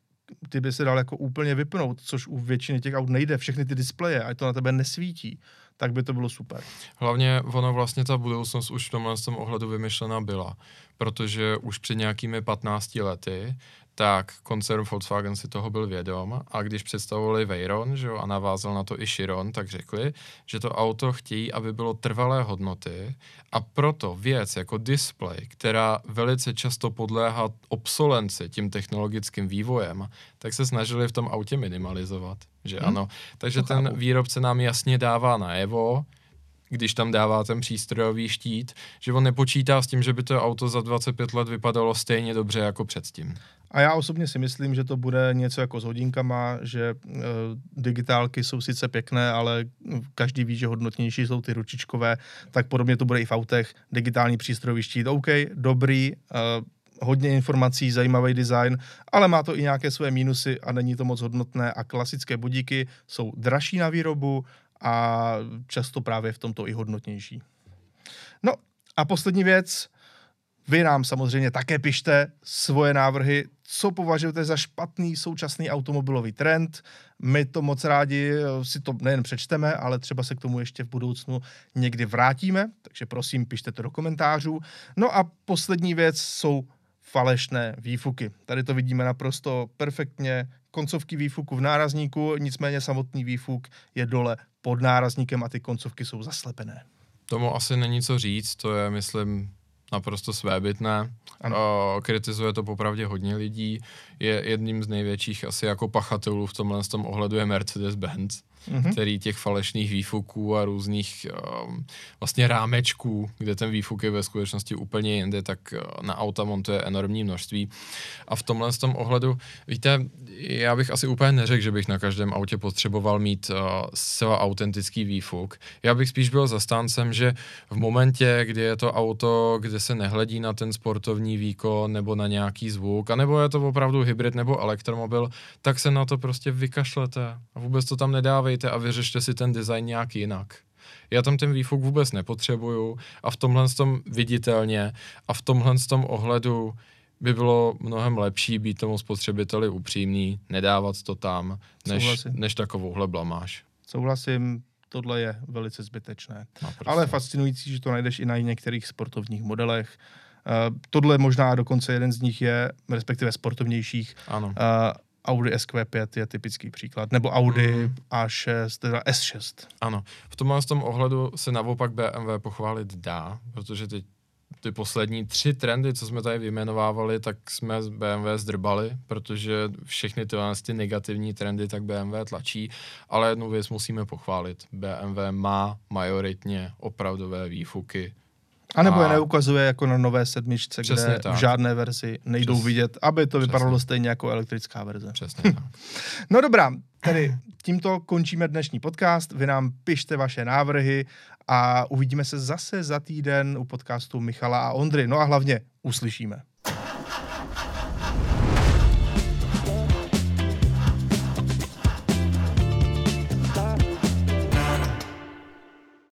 ty by se dal jako úplně vypnout, což u většiny těch aut nejde, všechny ty displeje, a to na tebe nesvítí tak by to bylo super. Hlavně ono vlastně ta budoucnost už v tomhle tom ohledu vymyšlená byla, protože už před nějakými 15 lety tak koncern Volkswagen si toho byl vědom a když představovali Veyron že jo, a navázal na to i Chiron, tak řekli, že to auto chtějí, aby bylo trvalé hodnoty a proto věc jako display, která velice často podléhá obsolenci tím technologickým vývojem, tak se snažili v tom autě minimalizovat. Že hmm. ano. Takže to ten výrobce nám jasně dává najevo, když tam dává ten přístrojový štít, že on nepočítá s tím, že by to auto za 25 let vypadalo stejně dobře jako předtím. A já osobně si myslím, že to bude něco jako s hodinkama, že e, digitálky jsou sice pěkné, ale každý ví, že hodnotnější jsou ty ručičkové, tak podobně to bude i v autech. Digitální přístrojový štít, OK, dobrý, e, hodně informací, zajímavý design, ale má to i nějaké své mínusy a není to moc hodnotné a klasické budíky jsou dražší na výrobu a často právě v tomto i hodnotnější. No a poslední věc, vy nám samozřejmě také pište svoje návrhy, co považujete za špatný současný automobilový trend. My to moc rádi eh, si to nejen přečteme, ale třeba se k tomu ještě v budoucnu někdy vrátíme, takže prosím, pište to do komentářů. No a poslední věc jsou falešné výfuky. Tady to vidíme naprosto perfektně, koncovky výfuku v nárazníku, nicméně samotný výfuk je dole pod nárazníkem a ty koncovky jsou zaslepené. Tomu asi není co říct, to je, myslím, naprosto svébytné. Ano. kritizuje to popravdě hodně lidí. Je jedním z největších asi jako pachatelů v tomhle tom ohledu je Mercedes-Benz mm-hmm. který těch falešných výfuků a různých um, vlastně rámečků, kde ten výfuk je ve skutečnosti úplně jinde, tak uh, na auta montuje enormní množství. A v tomhle z tom ohledu, víte, já bych asi úplně neřekl, že bych na každém autě potřeboval mít uh, zcela autentický výfuk. Já bych spíš byl zastáncem, že v momentě, kdy je to auto, kde se nehledí na ten sportovní výkon nebo na nějaký zvuk, anebo je to opravdu hybrid nebo elektromobil, tak se na to prostě vykašlete a vůbec to tam nedávejte udělejte a vyřešte si ten design nějak jinak. Já tam ten výfuk vůbec nepotřebuju a v tomhle tom viditelně a v tomhle tom ohledu by bylo mnohem lepší být tomu spotřebiteli upřímný, nedávat to tam, než, než takovouhle blamáž. Souhlasím, tohle je velice zbytečné. No, Ale fascinující, že to najdeš i na některých sportovních modelech. Uh, tohle možná dokonce jeden z nich je, respektive sportovnějších, ano. Uh, Audi SQ5 je typický příklad, nebo Audi mm. A6, teda S6. Ano, v tomhle tom ohledu se naopak BMW pochválit dá, protože teď ty poslední tři trendy, co jsme tady vyjmenovávali, tak jsme z BMW zdrbali, protože všechny tyhle ty negativní trendy tak BMW tlačí, ale jednu věc musíme pochválit. BMW má majoritně opravdové výfuky a nebo je neukazuje jako na nové sedmičce, Přesně kde tak. v žádné verzi nejdou Přes... vidět, aby to Přesně. vypadalo stejně jako elektrická verze. Přesně (laughs) tak. no dobrá, tedy tímto končíme dnešní podcast. Vy nám pište vaše návrhy a uvidíme se zase za týden u podcastu Michala a Ondry. No a hlavně uslyšíme.